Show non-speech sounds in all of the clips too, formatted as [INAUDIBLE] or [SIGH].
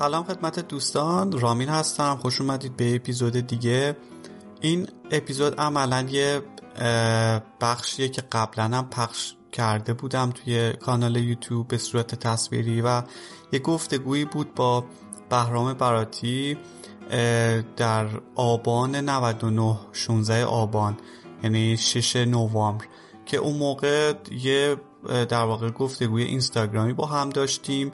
سلام خدمت دوستان رامین هستم. خوش اومدید به اپیزود دیگه. این اپیزود عملا یه بخشیه که قبلا هم پخش کرده بودم توی کانال یوتیوب به صورت تصویری و یه گفتگویی بود با بهرام براتی در آبان 99 16 آبان یعنی 6 نوامبر که اون موقع یه در واقع گفتگوی اینستاگرامی با هم داشتیم.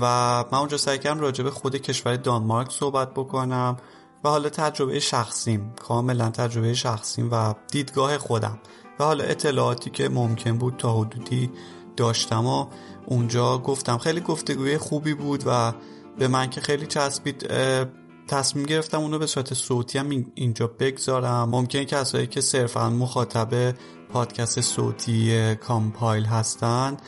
و من اونجا سعی کردم راجع به خود کشور دانمارک صحبت بکنم و حالا تجربه شخصیم کاملا تجربه شخصیم و دیدگاه خودم. و حالا اطلاعاتی که ممکن بود تا حدودی داشتم و اونجا گفتم. خیلی گفتگوی خوبی بود و به من که خیلی چسبید تصمیم گرفتم اونو به صورت صوتی هم اینجا بگذارم. ممکن کسایی که صرفا مخاطب پادکست صوتی کامپایل هستند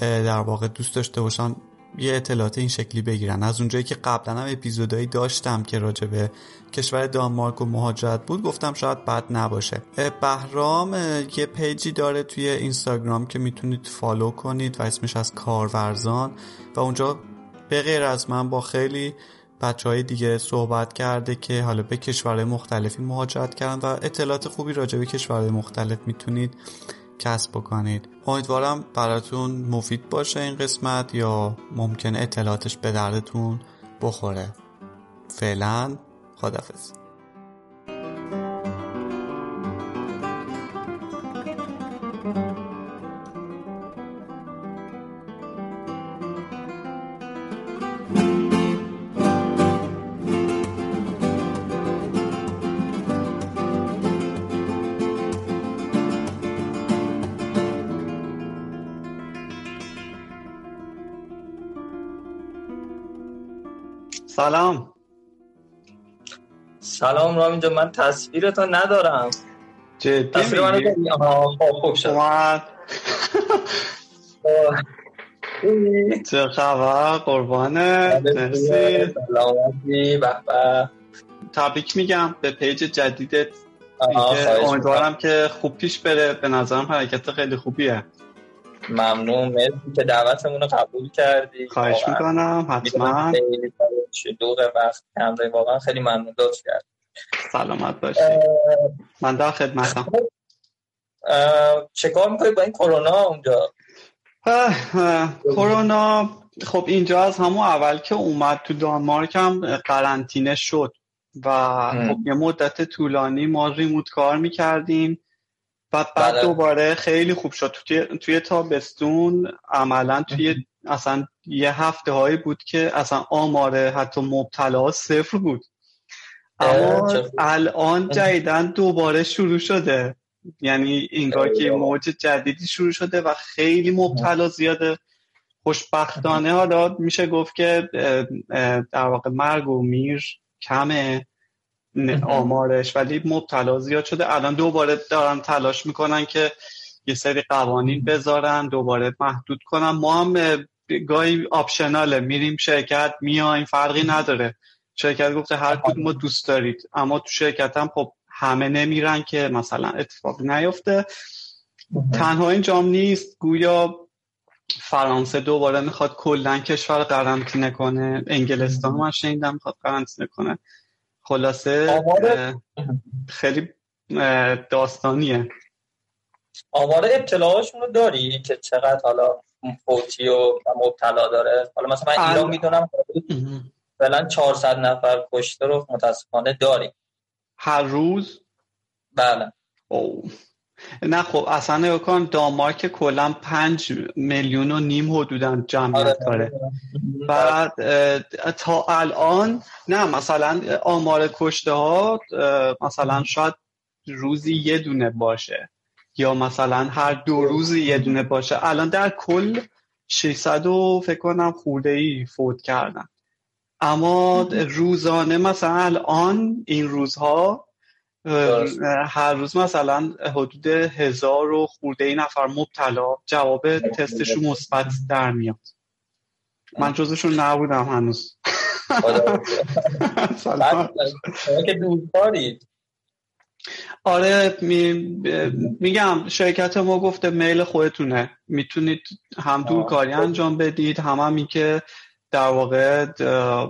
در واقع دوست داشته باشن یه اطلاعات این شکلی بگیرن. از اونجایی که قبلا هم اپیزودهایی داشتم که راجع به کشور دانمارک و مهاجرت بود گفتم شاید بد نباشه. بهرام یه page ی داره توی اینستاگرام که می‌تونید follow کنید و اسمش از کارورزان و اونجا به غیر از من با خیلی بچه های دیگه صحبت کرده که حالا به کشورهای مختلفی مهاجرت کردن و اطلاعات خوبی راجع به کشورهای مختلف می‌تونید کسب بکنید. امیدوارم براتون مفید باشه این قسمت یا ممکن اطلاعاتش به دردتون بخوره. فعلا خدافز سلام رامین جان من تصویرتو ندارم. جدی تصویر؟ آها خب خوب شد. چه خبر؟ قربانه مرسی. سلامتی. به به. تبریک میگم به پیج جدیدت. امیدوارم که خوب پیش بره. به نظرم حرکت خیلی خوبیه. ممنون. مرسی که دعوتمون رو قبول کردی. خواهش. می‌کنم. حتما. شلوغ وقت کم. واقعا خیلی ممنون. لطف کرد سلامت باشی. من در خدمتم. اه، چه کار می‌کنی با این کرونا اونجا؟ کرونا خب اینجا از همون اول که اومد تو دانمارک هم قرنطینه شد و. خب یه مدت طولانی ما ریموت کار می‌کردیم و بعد بله. دوباره خیلی خوب شد. توی, توی تابستون عملا توی اصلا یه هفته هایی بود که اصلا آماره حتی مبتلا صفر بود. اما. الان جدیدن دوباره شروع شده. یعنی انگار که موج جدیدی شروع شده و خیلی مبتلا زیاده خوشبختانه. حالا میشه گفت که در واقع مرگ و میر کمه آمارش ولی مبتلا زیاد شده. الان دوباره دارن تلاش می‌کنن که یه سری قوانین بذارن دوباره محدود کنن. ما هم اه، گاهی آپشناله. میریم شرکت میایم فرقی نداره. شرکت گفته هر کدوم دوست دارید. اما تو شرکت هم خب همه نمیرن که مثلا اتفاق نیفته. تنها اینجام نیست. گویا فرانسه دوباره می‌خواد کلا کشور قرنطینه کنه. انگلستان من شنیدم می‌خواد قرنطینه کنه. خلاصه خیلی داستانیه. آمار ابتلاهاشون رو داری؟ که چقدر حالا فوتی و مبتلا داره. حالا مثلا من ایران می‌دونم. فعلا 400 نفر کشته رو متاسفانه داریم. هر روز؟ بله. او. نه خب اصلا نگاه کن دانمارک کلا پنج میلیون و نیم حدودا جمعیت داره بعد تا الان نه مثلا آمار کشته ها مثلا شاید روزی یه دونه باشه. یا مثلا هر دو روزی یه دونه باشه. الان در کل 600 و فکر کنم خورده ای فوت کردن. اما روزانه مثلا الان این روزها درست. هر روز مثلا حدود هزار و خورده ای نفر مبتلا جواب تستشون مثبت در میاد. من جزشون نبودم هنوز. بعد شما که آره می... میگم شرکت ما گفته میل خودتونه. می‌تونید هم دورکاری انجام بدید هم هم که در واقع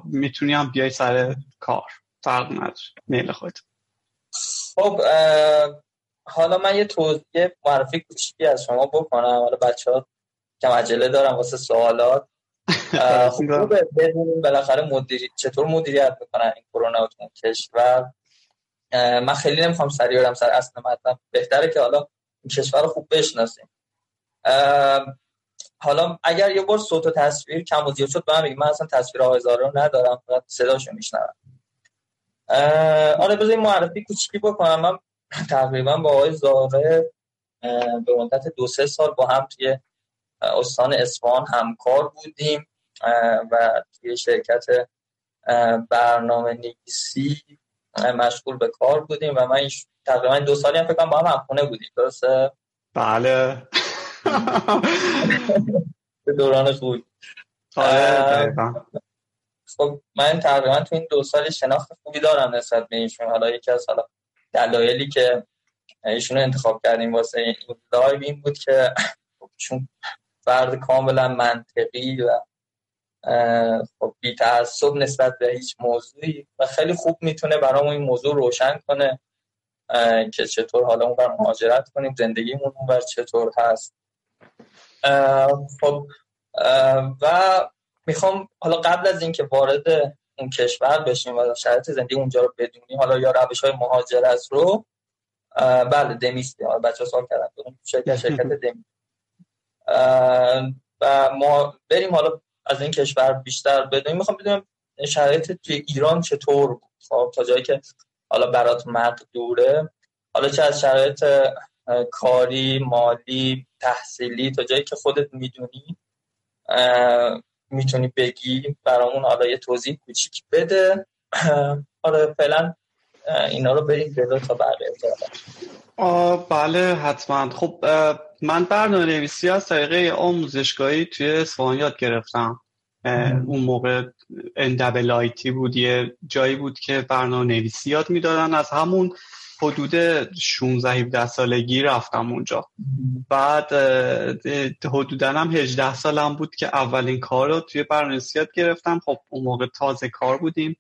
می‌تونی هم بیای سر کار. فرق نداره. میل خود خب حالا من یه توضیح معرفی کوچیکی از شما بکنم. حالا بچه ها کم عجله دارم واسه سوالات. [LAUGHS] خوبه. بدونیم بالاخره مدیری چطور مدیریت می‌کنن این کرونا تو کشور. من خیلی نمی‌خوام سریع برم سر اصل مطلب. بهتره که حالا این کشور رو خوب بشناسیم. حالا اگر یه بار صوت و تصویر کم و زیاد شد به من من اصلا تصویر آقای رو ندارم فقط صداشو میشنوم. آره بذاریم معرفی کوچیکی بکنم. من تقریبا با آقای زاره به مدت دو سه سال با هم توی استان اصفهان همکار بودیم و توی شرکت برنامه نویسی مشغول به کار بودیم و من تقریبا دو سالی هم فکر با هم همخونه بودیم. درسته؟ بله. به دوران خوب خب من تقریبا تو این دو سال شناخت خوبی دارم نسبت به ایشون. حالا یکی از حالا دلایلی که ایشون انتخاب کردیم واسه این live این بود که چون فرد کاملا منطقی و خب بی تعصب نسبت به هیچ موضوعی و خیلی خوب می‌تونه برامون این موضوع روشن کنه. که چطور حالا اون بر مهاجرت کنیم زندگیمون اون بر چطور هست. خب و می‌خوام حالا قبل از اینکه وارد اون کشور بشیم و شرایط زندگی اونجا رو بدونیم حالا یا روش های مهاجرت رو بله دمیستی. بچه سوال کردن شرکت [LAUGHS] شرکت دمیست و ما بریم حالا از این کشور بیشتر بدونیم. می‌خوام بدونم شرایط توی ایران چطور بود؟ خب تا جایی که حالا برات مقدوره. حالا چه از شرایط کاری مالی تحصیلی تا جایی که خودت می‌دونی می‌تونی بگی برامون حالا یه توضیح کوچیک بده. آره فعلا اینا رو بریم جلو تا بقیه بله حتما. خب من برنامه نویسی از طریق آموزشگاهی توی اصفهان یاد گرفتم. اون موقع NAAIT بود یه جایی بود که برنامه نویسی یاد می‌دادن. از همون حدود 16 17 سالگی رفتم اونجا. بعد حدودا هم 18 سالم بود که اولین کار رو توی برنامه یاد گرفتم. خب اون موقع تازه کار بودیم.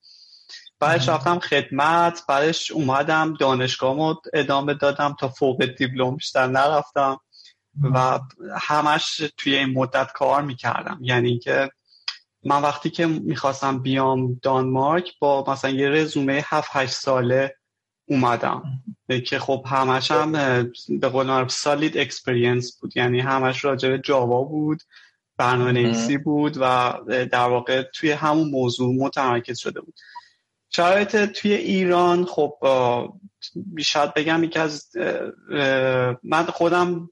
بعدش رفتم خدمت. بعدش اومدم دانشگاه ادامه دادم تا فوق دیپلم بیشتر نرفتم. و همش توی این مدت کار می‌کردم. یعنی که من وقتی که می‌خواستم بیام دانمارک با مثلا یه رزومه 7 8 ساله اومدم. که خب همش هم به قول معروف solid experience بود. یعنی همش راجع به Java بود برنامه نویسی بود و در واقع توی همون موضوع متمرکز شده بود. شرایط توی ایران خب شاید بگم یکی از من خودم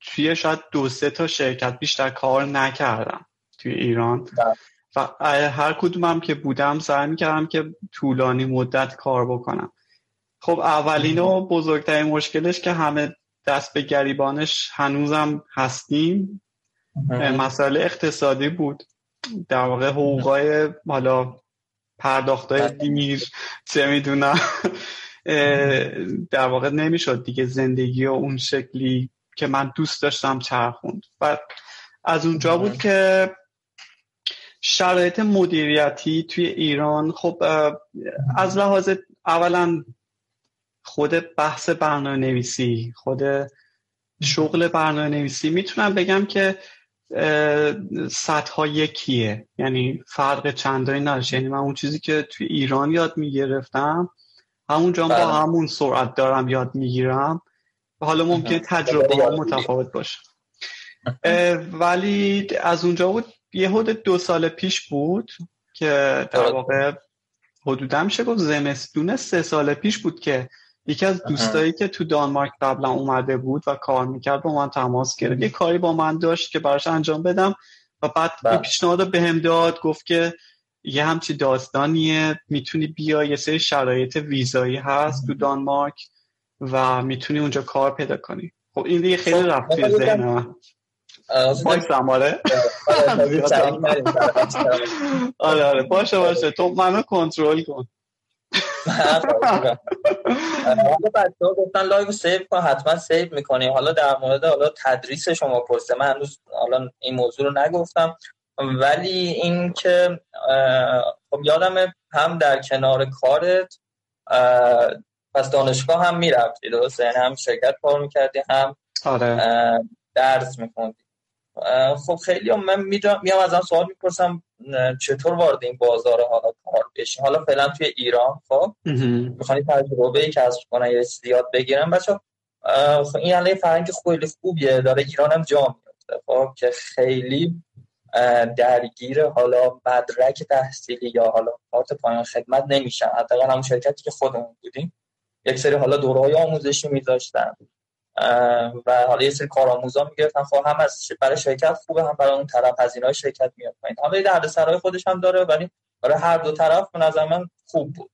توی شاید دو سه تا شرکت بیشتر کار نکردم توی ایران. بله. و هر کدومم که بودم سعی می‌کردم که طولانی مدت کار بکنم. خب اولین و بزرگترین مشکلش که همه دست به گریبانش هنوزم هستیم. مسئله اقتصادی بود. در واقع حقوقای حالا پرداختای بله. دیر چه می‌دونم. در واقع نمی‌شد دیگه زندگی و اون شکلی که من دوست داشتم چرخوند. و از اونجا بود که شرایط مدیریتی توی ایران خب از لحاظ اولا خود بحث برنامه نویسی خود شغل برنامه نویسی می‌تونم بگم که سطح یکیه. یعنی فرق چندانی نداشت. یعنی من اون چیزی که توی ایران یاد می‌گرفتم همونجا با بله. همون سرعت دارم یاد می‌گیرم. حالا ممکنه تجربه ها متفاوت باشه. ولی از اونجا بود یه حدود دو سال پیش بود که در واقع حدودا میشه گفت زمستون سه سال پیش بود که یکی از دوستایی که تو دانمارک قبلا اومده بود و کار می‌کرد با من تماس گرفت. یه کاری با من داشت که براش انجام بدم و بعد به بله. پیشنهاد بهم داد گفت که یه همچی داستانیه می‌تونی بیا یه سری شرایط ویزایی هست تو دانمارک و می‌تونی اونجا کار پیدا کنی. خب این دیگه خیلی خب، رفت توی ذهن آره [LAUGHS] آره آره باشه باشه. تو منو کنترل کن. حالا بچه ها گفتن live save کن حتما save می‌کنیم حالا در مورد حالا تدریس شما پروسه من هنوز حالا این موضوع رو نگفتم ولی این که خب یادم هم در کنار کارت پس دانشگاه هم می‌رفتی درسته یعنی هم شرکت کار می‌کردی هم آره. درس میخوندی خب خیلی هم من میام ازم سوال می‌پرسم چطور وارد این بازار حالا کار بشی حالا فعلا توی ایران خب؟ می‌خوانی تجربه ای کسب کنن یا زیاد بگیرن؟ بچه خب این الان فرنگ خیلی خوبیه. داره ایران هم جا میفته خب؟ که خیلی درگیر حالا مدرک تحصیلی یا حالا کارت پایان خدمت نمیشن. حداقل هم شرکتی که خودمون بودیم. یک سری حالا دورهای آموزشی میذاشتن. و حالا یه سری کارآموزا می‌گرفتن. خب هم از برای شرکت خوبه هم برای اون طرف هزینه‌های شرکت میاد پایین. حالا در سرای خودش هم داره ولی برای هر دو طرف به نظر من خوب بود.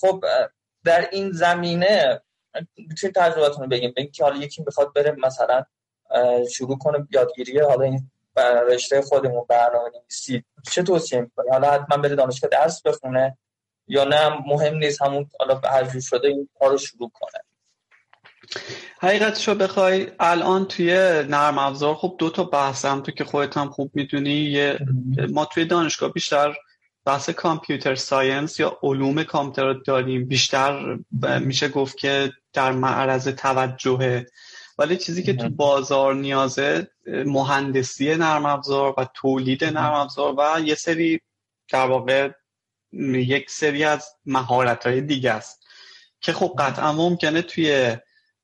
خب در این زمینه می‌تونید تجربتون رو بگیم. بگیم که حالا یکی بخواد بره مثلا شروع کنه یادگیری حالا این رشته خودمون برنامه نویسی چه توصیه می‌کنه حالا حتما بره دانشگاه درس بخونه یا نه؟ مهم نیست همون حالا هر شده این کار رو شروع کنه. حقیقتش رو بخوای الان توی نرم افزار خب دو تا بحث هم تو که خودت هم خوب می‌دونی ما توی دانشگاه بیشتر بحث کامپیوتر ساینس یا علوم کامپیوتر داریم. بیشتر میشه گفت که در معرض توجهه. ولی چیزی که تو بازار نیازه مهندسی نرم افزار و تولید نرم افزار و یه سری در واقع یک سری از مهارت های دیگه است. که خب قطعا ممکنه توی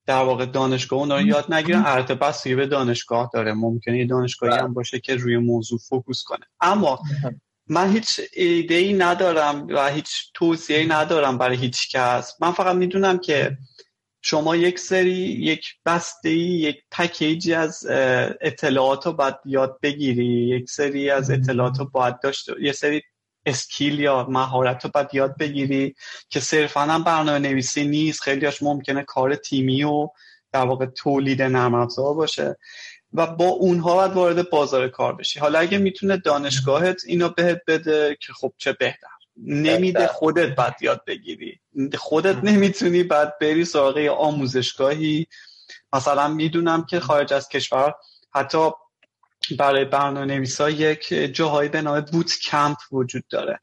در واقع دانشگاه اون یاد نگیرن بستگی به دانشگاه داره. ممکنه یه دانشگاهی هم باشه که روی موضوع فوکوس کنه. اما من هیچ ایده ای ندارم و هیچ توصیه ندارم برای هیچ کس. من فقط می‌دونم که شما یک سری یک بسته یک پکیجی از اطلاعات رو باید یاد بگیری. یک سری از اطلاعات رو باید داشت یه سری اسکیل یا مهارت رو باید یاد بگیری که صرفا هم برنامه نویسی نیست. خیلیاش ممکنه کار تیمی و در واقع تولید نرم افزار باشه و با اونها باید وارد بازار کار بشی. حالا اگه می‌تونه دانشگاهت اینو بهت بده که خب چه بهتر. نمیده خودت باید یاد بگیری. خودت نمی‌تونی بعد بری سراغ آموزشگاهی. مثلا می‌دونم که خارج از کشور حتی برای برنامه نویسا یک جاهایی به نام bootcamp وجود داره.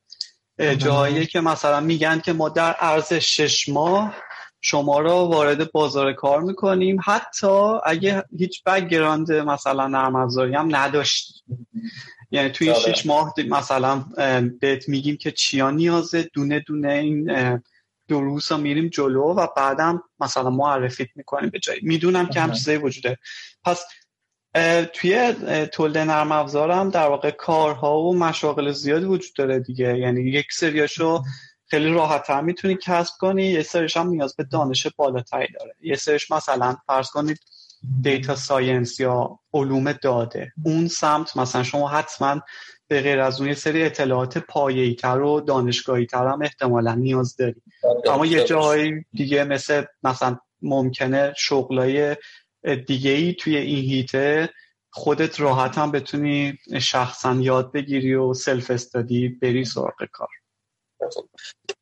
جاهایی که مثلا میگن که ما در عرض شش ماه شما را وارد بازار کار می‌کنیم. حتی اگه هیچ background مثلا نرم افزاری هم نداشتیم. یعنی توی آره. شش ماه مثلا بهت میگیم که چیا نیازه دونه دونه این دروس رو میریم جلو و بعدم مثلا معرفیت می‌کنیم به جایی. می‌دونم که هم چیزایی وجوده. پس توی تولد نرم افزارم در واقع کارها و مشاغل زیادی وجود داره دیگه. یعنی یک سریاشو خیلی راحت هم می‌تونی کسب کنی یه سریش هم نیاز به دانش بالاتری داره. یه سریش مثلا فرض کنید data science یا علوم داده. اون سمت مثلا شما حتما به غیر از اون یه سری اطلاعات پایه‌ای تر و دانشگاهی تر هم احتمالا نیاز داری. اما یه جاهای دیگه مثل مثلا ممکنه شغلای دیگه ای توی این حیطه خودت راحت هم بتونی شخصا یاد بگیری و self-study بری سراغ کار.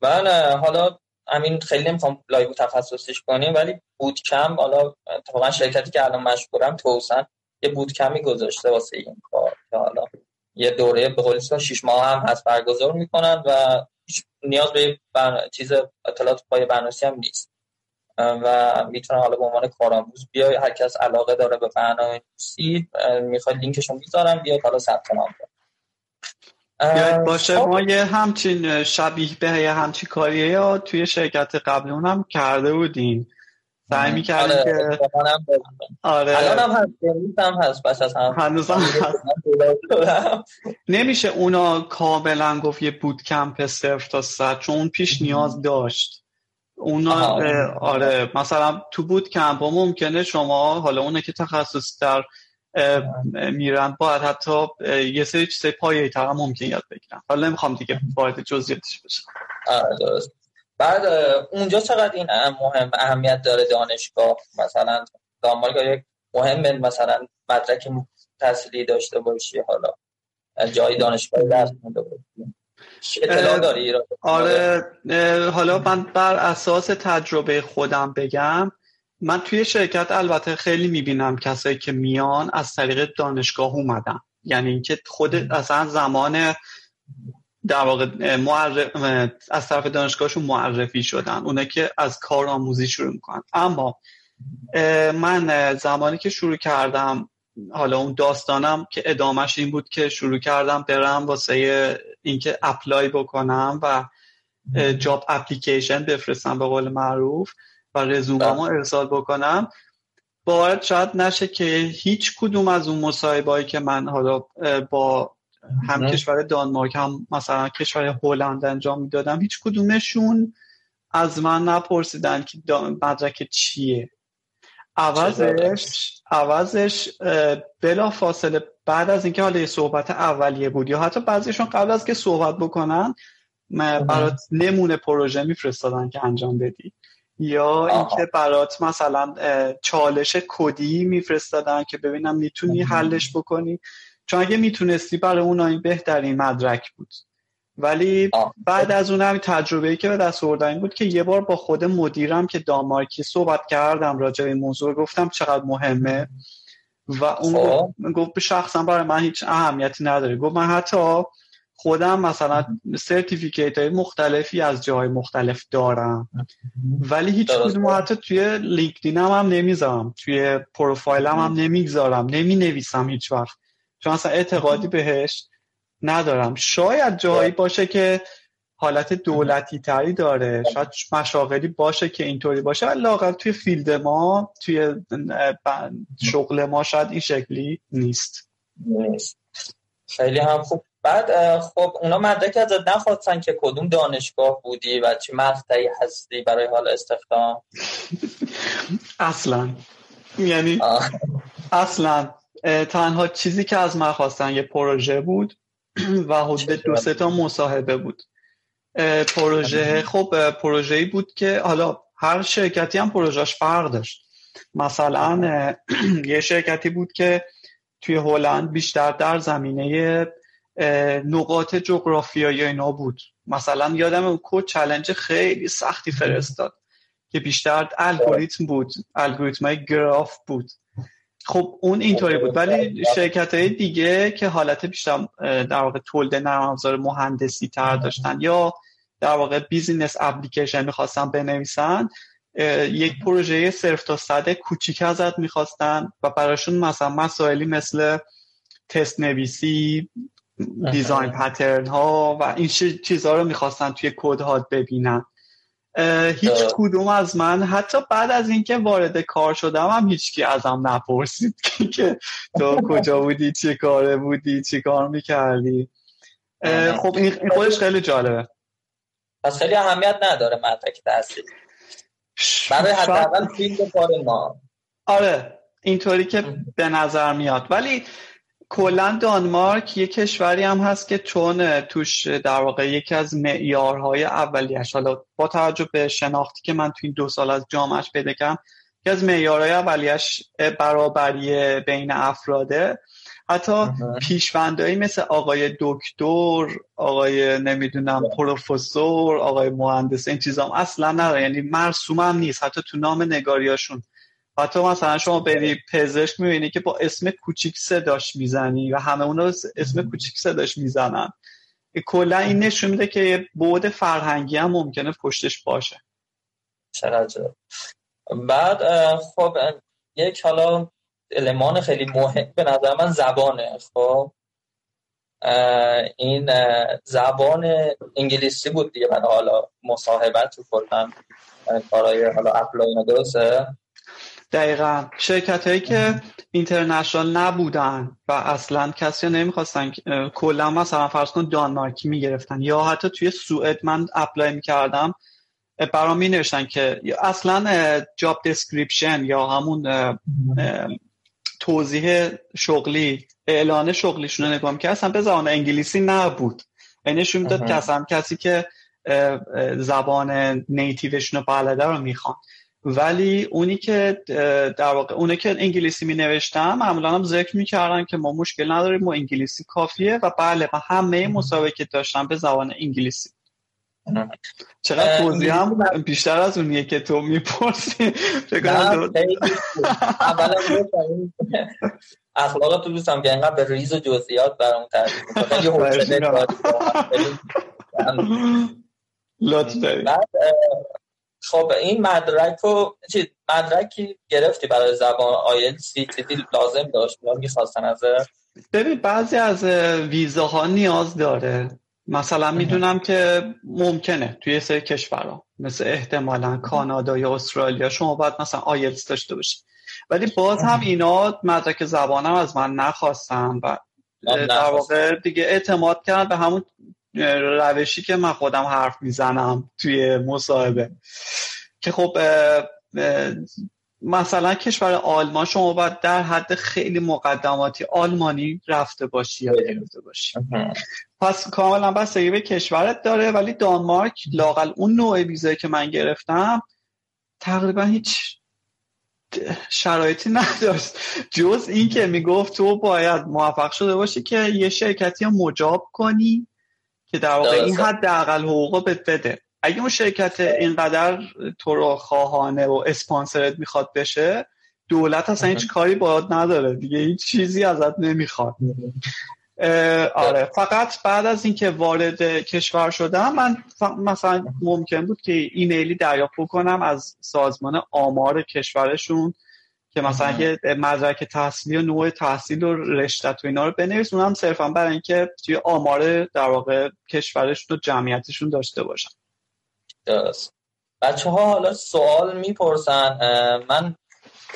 من حالا همین خیلی نمی‌خوام live تخصصیش کنیم ولی bootcamp حالا اتفاقا شرکتی که الان مشغولم توسن یه bootcamp ی گذاشته واسه این کار که حالا یه دوره به قول 6 ماه هم هست برگزار می‌کنن و نیاز به چیز اطلاعات پایه برنامه‌نویسی هم نیست. و می‌تونه حالا به عنوان کارآموز بیای هر کس علاقه داره به برنامه‌نویسی می‌خواد لینکشو می‌ذارم بیاد حالا ثبت نام باشه خب. ما یه همچین شبیه به یه همچین کاریه یا توی شرکت قبل هم کرده بودیم. سعی می‌کردیم آره، که آره. الان هم هست هم هست بس از هم. هنوز هم هست. [LAUGHS] نمیشه اونا کاملا گفت یه بود کمپ صرف تا صد چون پیش نیاز داشت. اونا آره. مثلا تو بود کمپ ممکنه شما حالا اونه که تخصص در میرن باید حتی یه سری چیزای پایه تر هم ممکن یاد بگیرن. حالا نمی‌خوام دیگه وارد جزئیاتش بشم. آره درست. بعد اونجا چقدر این مهم اهمیت داره دانشگاه؟ مثلا دانمارک یک مهم مثلا مدرک تحصیلی داشته باشی حالا جای دانشگاه درس خونده باشی آره حالا من بر اساس تجربه خودم بگم من توی شرکت البته خیلی می‌بینم کسایی که میان از طریق دانشگاه اومدن. یعنی اینکه خود اصلا زمان در واقع معرف... از طرف دانشگاهشون معرفی شدن. اونا که از کار آموزی شروع می‌کنن. اما من زمانی که شروع کردم حالا اون داستانم که ادامهش این بود که شروع کردم برم واسه اینکه اپلای بکنم و جاب اپلیکیشن بفرستم به قول معروف و رزوممو بله. ارسال بکنم. باید شاید نشه که هیچ کدوم از اون مصاحبهایی که من حالا با هم کشور دانمارک هم مثلا کشور هلند انجام می‌دادم هیچ کدومشون از من نپرسیدن که مدرک چیه. عوضش عوضش بلا فاصله بعد از اینکه حالا یه صحبت اولیه بود یا حتی بعضیشون قبل از که صحبت بکنن برات نمونه پروژه میفرستادن که انجام بدی. یا اینکه برات مثلا چالش کدی میفرستادن که ببینم می‌تونی حلش بکنی. چون اگه می‌تونستی برای اون این بهترین مدرک بود. ولی بعد از اون هم تجربه ای که به دست آوردن بود که یه بار با خود مدیرم که دانمارکی صحبت کردم راجع به موضوع گفتم چقدر مهمه. و اون خب. گفت به شخصا برای من هیچ اهمیتی نداره. گفت من حتی خودم مثلا certificate های مختلفی از جاهای مختلف دارم. ولی هیچ کدوم حتی توی LinkedIn هم, هم نمی‌ذارم. توی پروفایلم هم نمی‌گذارم. نمی نویسم هیچ وقت. چون اصلا اعتقادی بهش ندارم. شاید جایی باشه که حالت دولتی تری داره. شاید مشاغلی باشه که اینطوری باشه. ولی لاقل توی field ما توی شغل ما شاید این شکلی نیست. نیست. خیلی هم خوب. بعد خب اونا مدرک ازت نخواستن که کدوم دانشگاه بودی و چه مقطعی هستی برای حال استخدام؟ اصلا. یعنی اصلا تنها چیزی که از من خواستن یه پروژه بود. [CLEARS THROAT] و حدود دو سه تا مصاحبه بود. پروژه خب پروژه‌ای بود که حالا هر شرکتی هم پروژهش فرق داشت. مثلا [CLEARS THROAT] یه شرکتی بود که توی هلند بیشتر در زمینه نقاط جغرافیایی اینا بود. مثلا یادم اون code challenge خیلی سختی فرستاد که بیشتر الگوریتم بود. الگوریتم های گراف بود. خب اون اینطوری بود. ولی شرکت های دیگه که حالت بیشتر در واقع تولید نرم افزار مهندسی تر داشتن یا در واقع business application می‌خواستن بنویسن یک پروژه صرف تا صد کوچیک ازت می‌خواستن و براشون مثلا مسائلی مثل تست نویسی دیزاین پترن ها و این چیزها رو می‌خواستن توی کد ها ببینن. هیچ کدوم از من حتی بعد از اینکه وارد کار شدم هم هیچکی ازم نپرسید [LAUGHS] که تو کجا بودی چی کاره بودی چی کار می‌کردی. خب این خودش خیلی جالبه. پس خیلی اهمیت نداره مدرک تحصیل برای حداقل فیلد کار ما. آره اینطوری که به نظر میاد. ولی کلا دانمارک یه کشوری هم هست که چون توش در واقع یکی از معیارهای اولیش حالا با توجه به شناختی که من تو این دو سال از جامعش پیدا کردم یکی از معیارهای اولیش برابری بین افراده. حتی پیشوندهایی مثل آقای دکتر آقای نمی‌دونم پروفسور آقای مهندس این چیزام اصلا نداره یعنی مرسوم هم نیست. حتی تو نام نگاریاشون حتی مثلا شما بری پزشک می‌بینی که با اسم کوچیک صداش می‌زنی و همه اونا اسم کوچیک صداش می‌زنن. کلا این نشون میده که بعد فرهنگی هم ممکنه پشتش باشه. چقدر بعد خب یک حالا المان خیلی مهم به نظر من زبانه خب. این زبان انگلیسی بود دیگه من حالا مصاحبت رو کردم کارهای حالا apply درسته؟ دقیقا. شرکت هایی که international نبودن و اصلا کسی نمی‌خواستن کلا مثلا فرض کن دانمارکی می‌گرفتن یا حتی توی سوئد من apply می‌کردم برام می نوشتن که اصلا job description یا همون توضیح شغلی اعلان شغلیشون رو نگاه می‌کرد اصلا به زبان انگلیسی نبود. یعنی نشون می‌داد که اصلا کسی که زبان نیتیوشون رو بلده رو می‌خوان. ولی اونی که در واقع اونی که انگلیسی می نوشتم معمولا هم ذکر می‌کردن که ما مشکل نداریم ما انگلیسی کافیه و بله و همه مسابقه که داشتم به زبان انگلیسی. چقدر توضیح هم بیشتر از اونیه که تو می‌پرسی. [LAUGHS] اخلاق تو دوستم که اینقدر به ریز و جزئیات برام تعریف می‌کنه. یه [LAUGHS] حوصله [LAUGHS] لطف داری. خب این مدرک رو مدرکی گرفتی برای زبان آیل سی لازم داشت می‌خواستن از ببین بعضی از ویزاها نیاز داره. مثلا می‌دونم که ممکنه توی سری کشورها مثل احتمالا کانادا یا استرالیا شما باید مثلا آیلتس داشته باشید ولی باز هم اینا مدرک زبانم از من نخواستم و در واقع دیگه اعتماد کردم به همون روشی که من خودم حرف می‌زنم توی مصاحبه. که خب مثلا کشور آلمان شما باید در حد خیلی مقدماتی آلمانی رفته باشی یا گرفته باشی. پس کاملا بستگی به کشورت داره ولی دانمارک لاقل اون نوع ویزایی که من گرفتم تقریبا هیچ شرایطی نداشت. جز این که می‌گفت تو باید موفق شده باشی که یه شرکتی مجاب کنی که در واقع این حداقل حقوق بهت بده. اگه اون شرکت اینقدر تو رو خواهانه و اسپانسرت می‌خواد بشه دولت اصلا هیچ کاری باید نداره. دیگه هیچ چیزی ازت نمی‌خواد. آره. فقط بعد از اینکه وارد کشور شدم من مثلا ممکن بود که ایمیلی دریافت کنم از سازمان آمار کشورشون که مثلا یه مدرک تحصیلی و نوع تحصیل و رشتت و اینا رو بنویس اونم صرفا برای اینکه توی آمار در واقع کشورشون و جمعیتشون داشته باشن. درست. بچه ها حالا سوال می‌پرسن من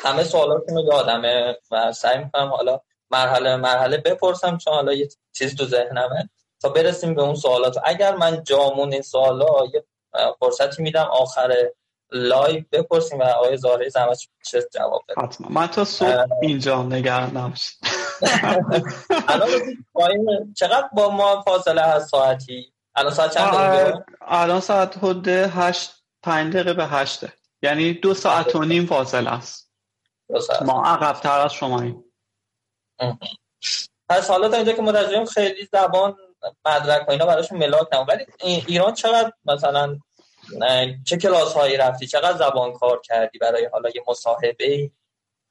همه سوالاتون رو یادمه و سعی می‌کنم حالا مرحله مرحله بپرسم چون حالا یه چیزی تو ذهنمه تا برسیم به اون سوالات اگر من جا موند این سوالا یه فرصتی میدم آخر live بپرسیم و آقای زاره زحمت چه جواب بده. حتما. من تا صبح اینجا نگران [LAUGHS] نباشید چقدر با ما فاصله هست ساعتی؟ الان ساعت چند دقیقه؟ الان ساعت حد هشت پنج دقیقه به هشته یعنی دو ساعت و نیم فاصله است. ما عقب تر از شما این پس حالا تا اینجا که مترجم خیلی زبان مدرک و اینا براشون ملاک نمون ولی ایران چقدر مثلا چه کلاس هایی رفتی؟ چقدر زبان کار کردی برای حالا یه مصاحبه؟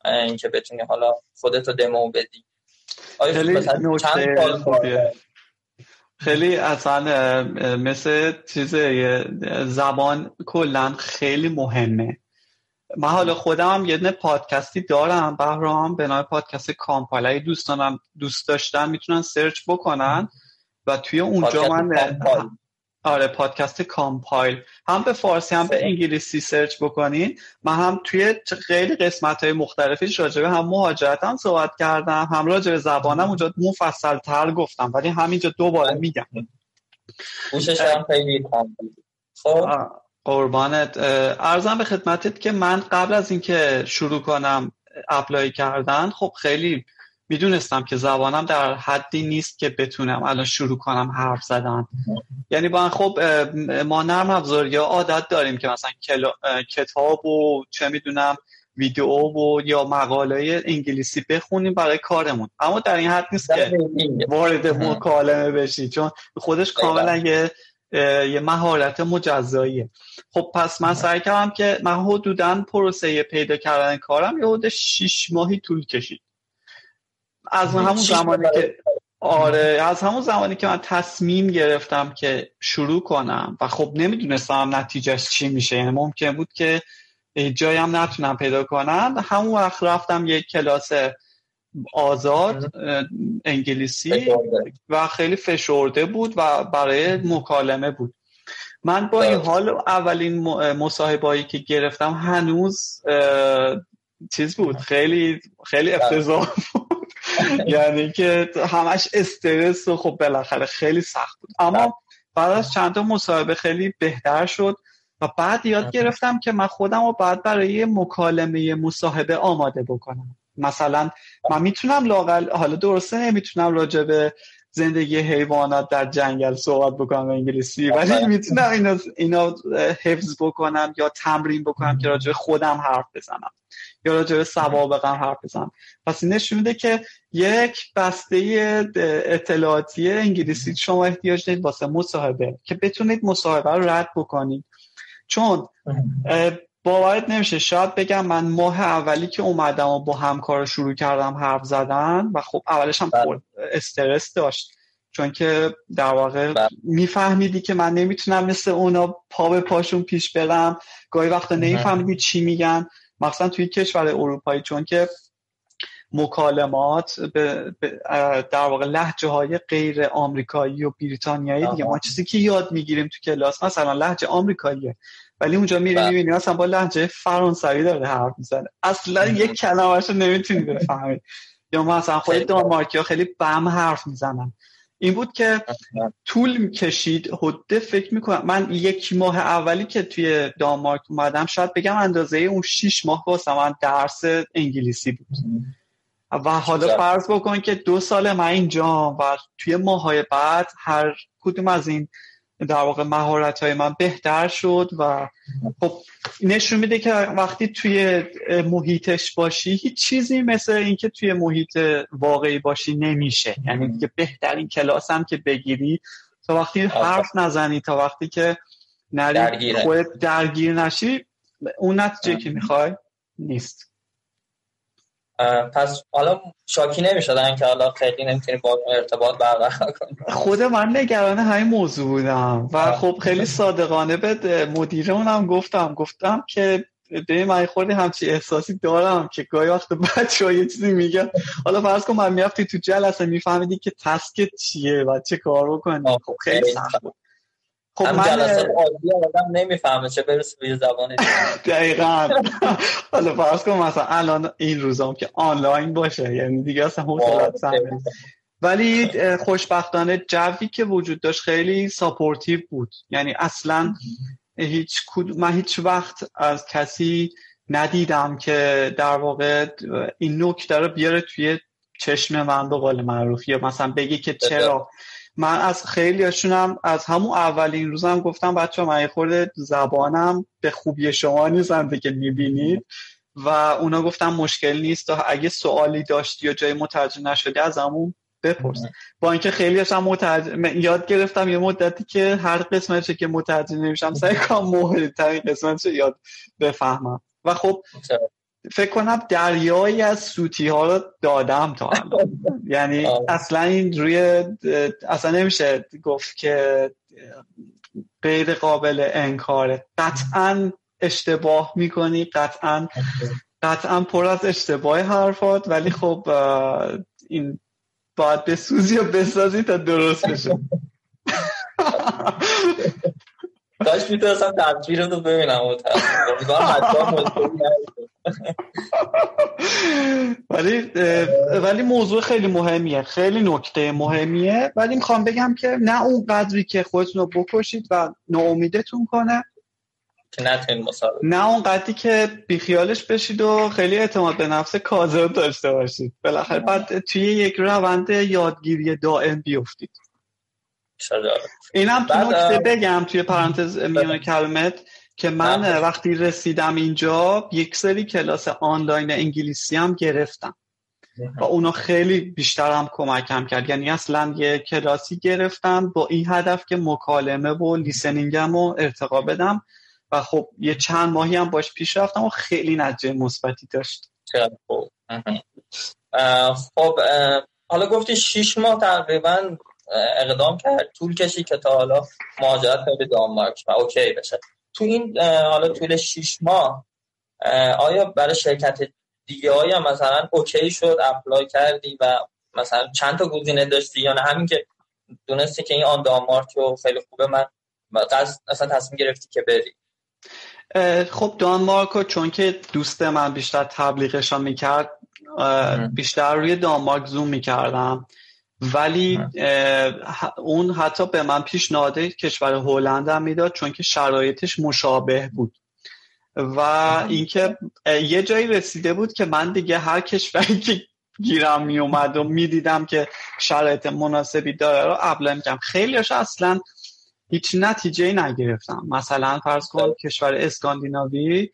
اینکه بتونی حالا خودتو دمو بدی. خیلی چند خیلی اصلا مثل چیز زبان کلا خیلی مهمه. من حالا خودم هم یه پادکستی دارم. بهرام به نام پادکست کامپایل دوستانم دوست داشتن می‌تونن سرچ بکنن و توی اونجا من آره پادکست کامپایل. هم به فارسی هم به انگلیسی search بکنین. من هم توی خیلی قسمت های مختلفی راجبه هم مهاجرت هم صحبت کردم. هم راجبه زبانم اونجا مفصل تر گفتم ولی همینجا دوباره میگم. هم خیلی خب؟ قربانت. عرضم به خدمتت که من قبل از اینکه شروع کنم apply کردن خب خیلی می‌دونستم که زبانم در حدی نیست که بتونم الان شروع کنم حرف زدن. یعنی با خب ما نرم افزاری یا عادت داریم که مثلا کتاب و چه می‌دونم ویدیو و یا مقاله انگلیسی بخونیم برای کارمون. اما در این حد نیست که وارد مکالمه بشی چون خودش کاملا یه یه مهارت مجزاییه. خب پس من سعی کردم که من حدودا پروسه پیدا کردن کارم یه حدود شیش ماهی طول کشید. از همون زمانی که آره از همون زمانی که من تصمیم گرفتم که شروع کنم و خب نمی‌دونستم نتیجهش چی میشه. یعنی ممکن بود که جایم نتونم پیدا کنم. همون وقت رفتم یک کلاس آزاد انگلیسی و خیلی فشرده بود و برای مکالمه بود. من با این حال اولین مصاحبایی که گرفتم هنوز چیز بود خیلی خیلی افتضاح بود. [LAUGHS] یعنی که همش استرس و خب بالاخره خیلی سخت بود. اما بعد از چند تا مصاحبه خیلی بهتر شد و بعد یاد گرفتم که من خودم رو بعد برای مکالمه مصاحبه آماده بکنم. مثلا من می‌تونم لاقل حالا درسته نمی‌تونم راجع به زندگی حیوانات در جنگل صحبت بکنم انگلیسی ولی می‌تونم اینا, اینا حفظ بکنم یا تمرین بکنم که راجع خودم حرف بزنم یا راجع به سوابقم حرف بزنم. پس این نشون میده که یک بسته اطلاعاتی انگلیسی شما احتیاج دارید واسه مصاحبه که بتونید مصاحبه رو رد بکنید. چون باورت نمیشه. شاید بگم من ماه اولی که اومدم و با همکار شروع کردم حرف زدن و خب اولش هم بله. استرس داشت. چون که در واقع بله. میفهمیدی که من نمی‌تونم مثل اونا پا به پاشون پیش برم. گاهی وقتا نمیفهمیدی چی میگن. مثلا توی کشور اروپایی چون که مکالمات به در واقع لحجه های غیر آمریکایی و بریتانیایی دیگه. ما چیزی که یاد می‌گیریم تو کلاس مثلا لحجه آمریکاییه. ولی اونجا میری بله. می‌بینی مثلا با لحجه فرانسوی داره حرف می‌زنه. اصلا یک کلمه‌شو نمی‌تونی بفهمی. یا مثلا خود دانمارکی ها خیلی بم حرف می‌زنن. این بود که طول کشید حده فکر می‌کنم. من یک ماه اولی که توی دانمارک اومدم شاید بگم اندازه اون شیش ماه واسه من درس انگلیسی بود. و حالا فرض بکن که دو سال من اینجا و توی ماهای بعد هر کدوم از این در واقع مهارت های من بهتر شد و خب نشون میده که وقتی توی محیطش باشی هیچ چیزی مثل اینکه توی محیط واقعی باشی نمیشه. یعنی دیگه بهترین کلاس هم که بگیری تا وقتی حرف نزنی تا وقتی که نری خودت درگیر نشی اون نتیجه که می‌خوای نیست. پس حالا شاکی نمی‌شدن که حالا خیلی نمی‌تونی با ارتباط برقرار کنی. خود من نگران همین موضوع بودم و خب خیلی صادقانه به اونم گفتم گفتم که به من خودی همچی احساسی دارم که گاهی وقت بچه ها یه چیزی میگن. حالا فرض کن من میافتی تو جلسه میفهمیدی که تسکت چیه و چه کار بکنی خب خیلی سخت بود. خب هم جلسات عادی آدم نمی‌فهمه چه برسه به زبان دقیقا. حالا فرض کن مثلا الان این روزام که آنلاین باشه یعنی دیگه اصلا ولی خوشبختانه جوی که وجود داشت خیلی supportive بود. یعنی اصلا هیچ من هیچ وقت از کسی ندیدم که در واقع این نکته رو بیاره توی چشم من به قول معروف. یا مثلا بگی که چرا من از خیلی هاشونم از همون اولین روزم گفتم بچه من خورده زبانم به خوبی شما نیستم که می‌بینید. و اونا گفتم مشکل نیست اگه سوالی داشتی یا جای مترجم نشده از همون بپرس با اینکه خیلی هاشم مترجم یاد گرفتم یه مدتی که هر قسمتش که مترجم نمیشم سعی کنم مهمترین قسمتش یاد بفهمم. و خب فکر کنم دریایی از سوتی ها رو دادم تا [LAUGHS] یعنی اصلا این روی اصلا نمیشه گفت که غیر قابل انکاره. قطعا اشتباه می‌کنی قطعا قطعا پر از اشتباه حرفات ولی خب این باید بسوزی یا بسازی تا درست بشه. [LAUGHS] داشت می‌تونستم تصویر رو ببینم ولی ولی موضوع خیلی مهمیه خیلی نکته مهمیه. ولی می‌خوام بگم که نه اون قدری که خودتون رو بکشید و ناامیدتون کنه. نه اون قدری که بیخیالش بشید و خیلی اعتماد به نفس کاذب داشته باشید. بالاخره بعد توی یک روند یادگیری دائم بیفتید. اینم تو نکته بگم توی پرانتز میان کلمت که من بله. وقتی رسیدم اینجا یک سری کلاس آنلاین انگلیسی هم گرفتم. و اونا خیلی بیشترم کمکم کرد. یعنی اصلا یه کلاسی گرفتم با این هدف که مکالمه و لیسنینگم رو ارتقا بدم. و خب یه چند ماهی هم باش پیش رفتم و خیلی نتیجه مثبتی داشت. خب حالا گفتی شیش ماه تقریبا اقدام کرد طول کشید که تا حالا مهاجرت به دانمارک و okay بشه. تو این حالا طول شیش ماه آیا برای شرکت دیگه آیا مثلا okay شد apply کردی و مثلا چند تا گزینه داشتی یا نه؟ همین که دونستی که این آن دانمارک و خیلی خوبه من اصلا تصمیم گرفتی که بری. خب دانمارک چون که دوست من بیشتر تبلیغشان می‌کرد بیشتر روی دانمارک زوم می‌کردم. ولی اون حتی به من پیشنهاد کشور هلند هم می‌داد چون که شرایطش مشابه بود. و اینکه یه جایی رسیده بود که من دیگه هر کشوری که گیرم می اومد و می‌دیدم که شرایط مناسبی داره رو اپلای می‌کنم خیلی اصلا هیچ نتیجه نگرفتم. مثلا فرض کن کشور اسکاندیناوی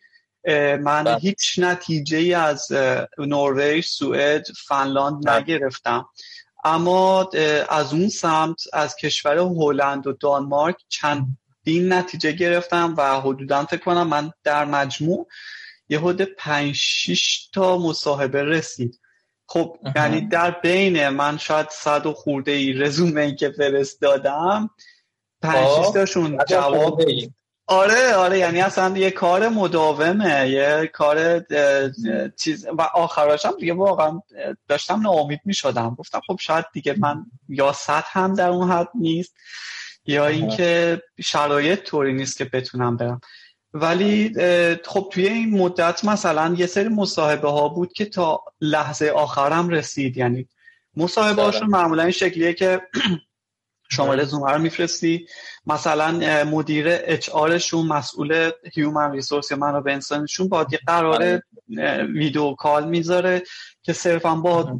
من بله. هیچ نتیجه از نروژ، سوئد، فنلاند بله. نگرفتم. اما از اون سمت از کشور هلند و دانمارک چند لینکدین نتیجه گرفتم و حدودا فکر کنم من در مجموع یه حد 5 6 تا مصاحبه رسید. خب یعنی در بین من شاید صد و خورده ای رزومه ای که فرستادم پنج خب، تاشون جواب آره آره یعنی اصلا یه کار مداومه یه کار چیز. و آخرش هم دیگه واقعا داشتم ناامید می شدم گفتم خب شاید دیگه من یا صد هم در اون حد نیست یا اینکه شرایط طوری نیست که بتونم برم. ولی خب توی این مدت مثلا یه سری مصاحبه ها بود که تا لحظه آخرم رسید. یعنی مصاحبه هاشون معمولا این شکلیه که [CLEARS THROAT] شماره آره. رزومه رو میفرستی. مثلا مدیر HR شون مسئول human resource یا منابع انسانشون با یه قرار آره. video call می‌ذاره که صرفا با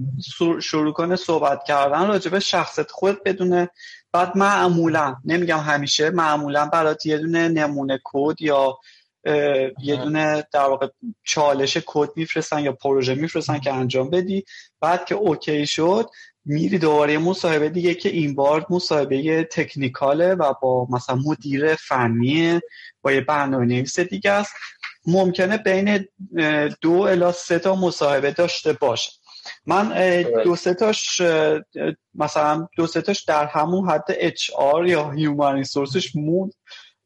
شروع کنه صحبت کردن راجبه شخصیت خود بدونه. بعد معمولا نمیگم همیشه معمولا برات یه دونه نمونه کد یا یه دونه در واقع چالش کد میفرستن یا پروژه میفرستن که انجام بدی. بعد که okay شد میری دوباره مصاحبه دیگه که این بار مصاحبه technical ه و با مثلا مدیر فنی با یه برنامه نویس دیگه است. ممکنه بین دو الا سه تا مصاحبه داشته باشه. من دو سه تاش مثلا دو سه تاش در همون حد HR یا human resource ش موند.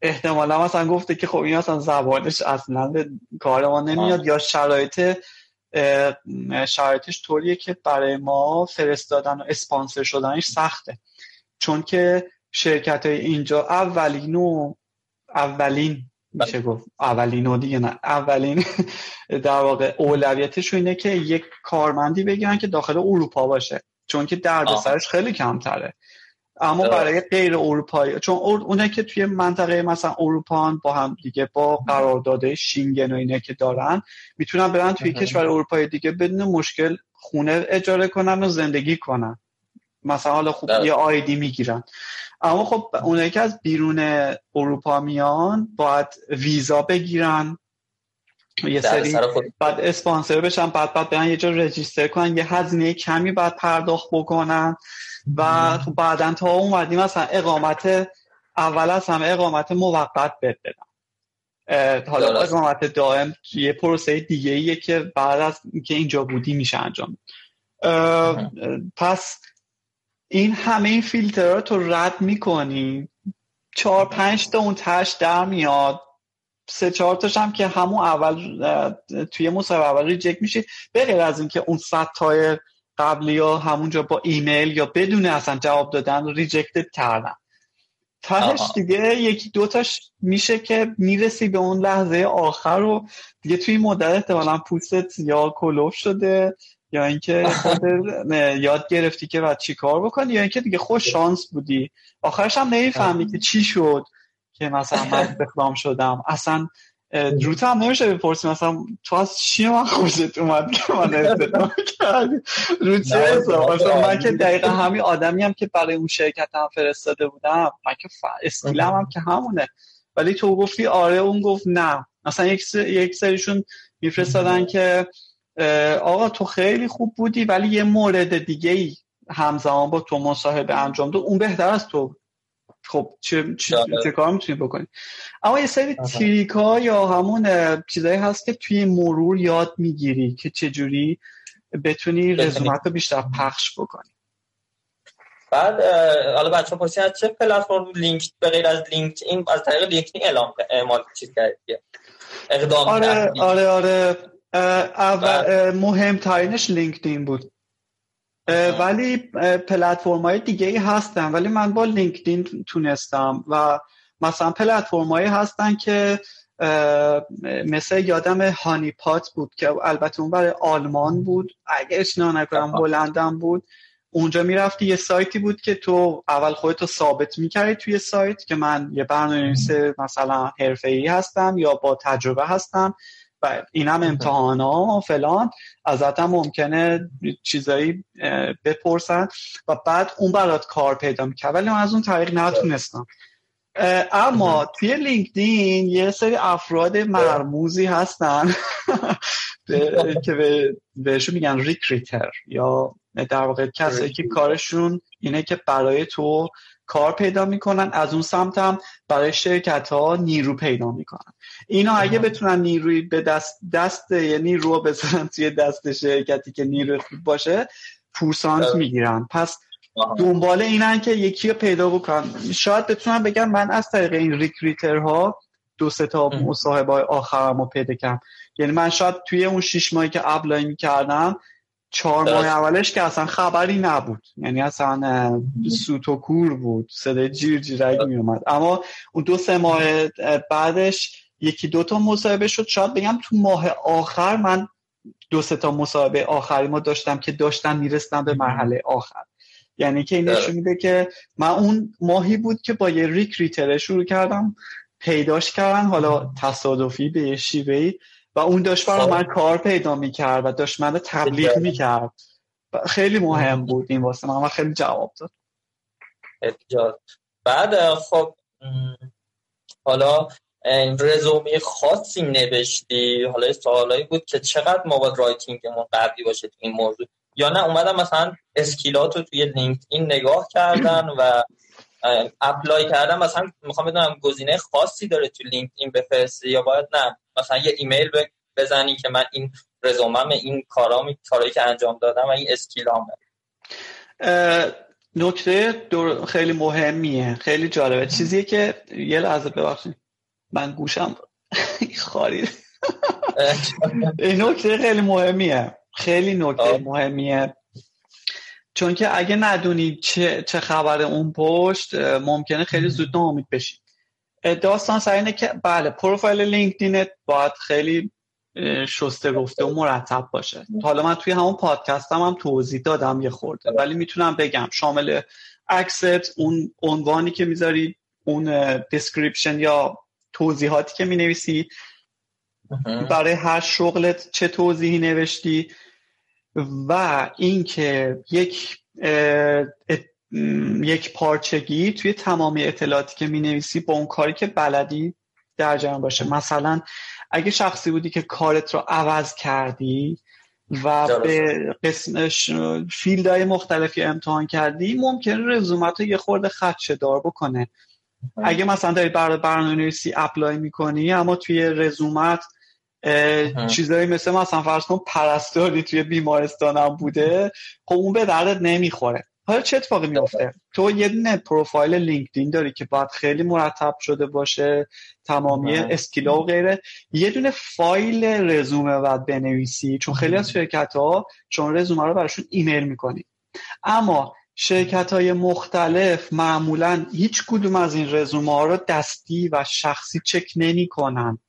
احتمالا مثلا گفته که خب این اصلا زبانش اصلا به کار ما نمیاد یا شرایط شرایطش طوریه که برای ما فرستادن و اسپانسر شدنش سخته. چون که شرکت های اینجا اولین و اولین میشه گفت اولین و دیگه نه اولین [LAUGHS] در واقع اولویتش اینه که یک کارمندی بگیرن که داخل اروپا باشه. چون که دردسرش خیلی کمتره. اما برای غیر اروپایی چون اونه که توی منطقه مثلا اروپا با هم دیگه با قرارداد شینگن و اینه که دارن می‌تونن برن توی کشور اروپایی دیگه بدون مشکل خونه اجاره کنن و زندگی کنن. مثلا حالا خوب یه آیدی می‌گیرن. اما خب اونایی که از بیرون اروپا میان باید ویزا بگیرن. یه سری بعد اسپانسر بشن بعد بعد برن یه جا رجیستر کنن. یه هزینه کمی بعد پرداخت بکنن. و خب بعدا تا اومدیم مثلا اقامت اول از همه اقامت موقت بد بدن حالا اقامت دائم یه پروسه دیگه ایه که بعد از که اینجا بودی میشه انجام. پس این همه این فیلترها تو رد می‌کنی. چهار پنج تا اون تش در میاد. سه چهار تاش هم که همون اول توی مصاحبه اول reject میشه به غیر از اینکه اون صد تای قبلی یا همونجا با ایمیل یا بدون اصلا جواب دادن rejected کردن. تهش دیگه یکی دوتاش میشه که می‌رسی به اون لحظه آخر و دیگه توی مدت احتمالا پوستت یا کلوف شده یا اینکه [LAUGHS] یاد گرفتی که بعد چی کار بکنی یا اینکه دیگه خوش شانس بودی. آخرش هم نمی‌فهمی که چی شد که مثلا من بخوام شدم. اصلا روت هم نمیشه بپرسی. مثلا تو از چی من خوشت اومد که من استدام کردی؟ رو مثلا من که دقیقا همین آدمی هم که برای اون شرکت هم فرستاده بودم من که اسکیلم هم که همونه. ولی تو گفتی آره اون گفت نه. مثلا یک, یک سریشون میفرستادن که آقا تو خیلی خوب بودی ولی یه مورد دیگه ای همزمان با تو مصاحبه انجام داد. اون بهتر از تو خب چه, چه, چه کار می‌تونی بکنی؟ اما یه سری تریک ها یا همون چیزایی هست که توی مرور یاد می‌گیری که چجوری بتونی رزومت رو بیشتر پخش بکنی. بعد حالا بچه پرسی از چه پلتفرم لینک به غیر از لینکدین از طریق لینکدین اعلام اعمال چیز کردی اقدام آره آره آره. اول مهمترینش لینکدین بود. ولی پلتفرم های دیگه ای هستن. ولی من با لینکدین تونستم و مثلا پلتفرم هایی هستن که مثل یادم Honeypot بود که البته اون برای آلمان بود. اگه اشتباه نکنم هلندم بود. اونجا می‌رفتی یه سایتی بود که تو اول خودتو ثابت می‌کردی توی سایت که من یه برنامه مثلا حرفه ای هستم یا با تجربه هستم. و این هم امتحان ها و فلان. ازت هم ممکنه چیزایی بپرسن. و بعد اون برات کار پیدا می‌کرد ولی من از اون طریق نتونستم. اما توی لینکدین یه سری افراد مرموزی هستن. [LAUGHS] که بهشون میگن recruiter یا در واقع کسی که کارشون اینه که برای تو کار پیدا می‌کنن از اون سمت هم برای شرکت ها نیرو پیدا می‌کنن. اینا اگه بتونن نیروی به دست دست یعنی رو بزنن توی دست شرکتی که نیروی خوب باشه پورسانت می‌گیرن. پس دنبال اینن که یکی رو پیدا بکنن. شاید بتونم بگم من از طریق این recruiter ها دو سه تا مصاحبه آخرم رو پیدا کردم. یعنی من شاید توی اون شیش ماهی که اپلای می‌کردم چهار ماه اولش که اصلا خبری نبود. یعنی اصلا سوت و کور بود. صدای جیر جیرک می اومد اما اون دو سه ماه بعدش یکی دو تا مصاحبه شد. شاید بگم تو ماه آخر من دو سه تا مصاحبه آخری ما داشتم که داشتم میرستم به مرحله آخر. یعنی که این نشون میده که من اون ماهی بود که با یه recruiter شروع کردم پیداش کردن. حالا تصادفی به یه شیوه‌ای و اون داشت برای خب. من کار پیدا می‌کرد و داشت من تبلیغ می‌کرد. خیلی مهم بود این واسه من خیلی جواب داد. بعد خب حالا رزومه خاصی نوشتی؟ حالا سوالایی بود که چقدر ما باید writing مون قوی باشه تو این موضوع؟ یا نه اومدم مثلا skill ات رو توی لینکدین نگاه کردن و apply کردن مثلا می‌خوام بدونم گزینه خاصی داره تو لینکدین بفرستی یا باید نه. مثلا یه ایمیل بزنی که من این رزومم این کارا کارایی که انجام دادم و این skill امه. نکته خیلی مهمیه. خیلی جالبه. چیزیه که یه لحظه ببخشید. من گوشم خارید این نکته خیلی مهمیه. خیلی نکته مهمیه. چون که اگه ندونی چه, چه خبر اون پشت ممکنه خیلی زود ناامید بشی داستان سر اینه که بله پروفایل لینکدینت باید خیلی شسته رفته و مرتب باشه. حالا من توی همون پادکستم هم توضیح دادم یه خورده ولی می‌تونم بگم شامل عکست اون عنوانی که می‌ذاری اون description یا توضیحاتی که می‌نویسی برای هر شغلت چه توضیحی نوشتی. و اینکه یک یک پارچگی توی تمامی اطلاعاتی که می نویسی با اون کاری که بلدی در جمع باشه. مثلا اگه شخصی بودی که کارت رو عوض کردی و به قسمش فیلدهای مختلفی امتحان کردی ممکن رزومت رو یه خورده خدشه دار بکنه. اگه مثلا داری برای برنامه نویسی apply می‌کنی اما توی رزومت چیزایی مثل مثلا فرض کن پرستاری توی بیمارستانم بوده خب اون به دردت نمی‌خوره. حالا چه اتفاقی میفته تو یه دونه profile LinkedIn داری که باید خیلی مرتب شده باشه تمامی skill ا و غیره. یه دونه فایل رزومه باید بنویسی چون خیلی از شرکت ها چون رزومه رو براشون ایمیل می‌کنی. اما شرکت های مختلف معمولا هیچ کدوم از این رزومه ها رو دستی و شخصی چک نمی کنن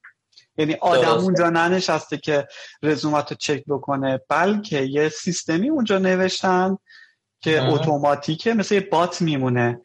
یعنی آدم اونجا ننشسته که رزومت رو چک بکنه بلکه یه سیستمی اونجا نوشتن که اتوماتیکه مثل یه بات میمونه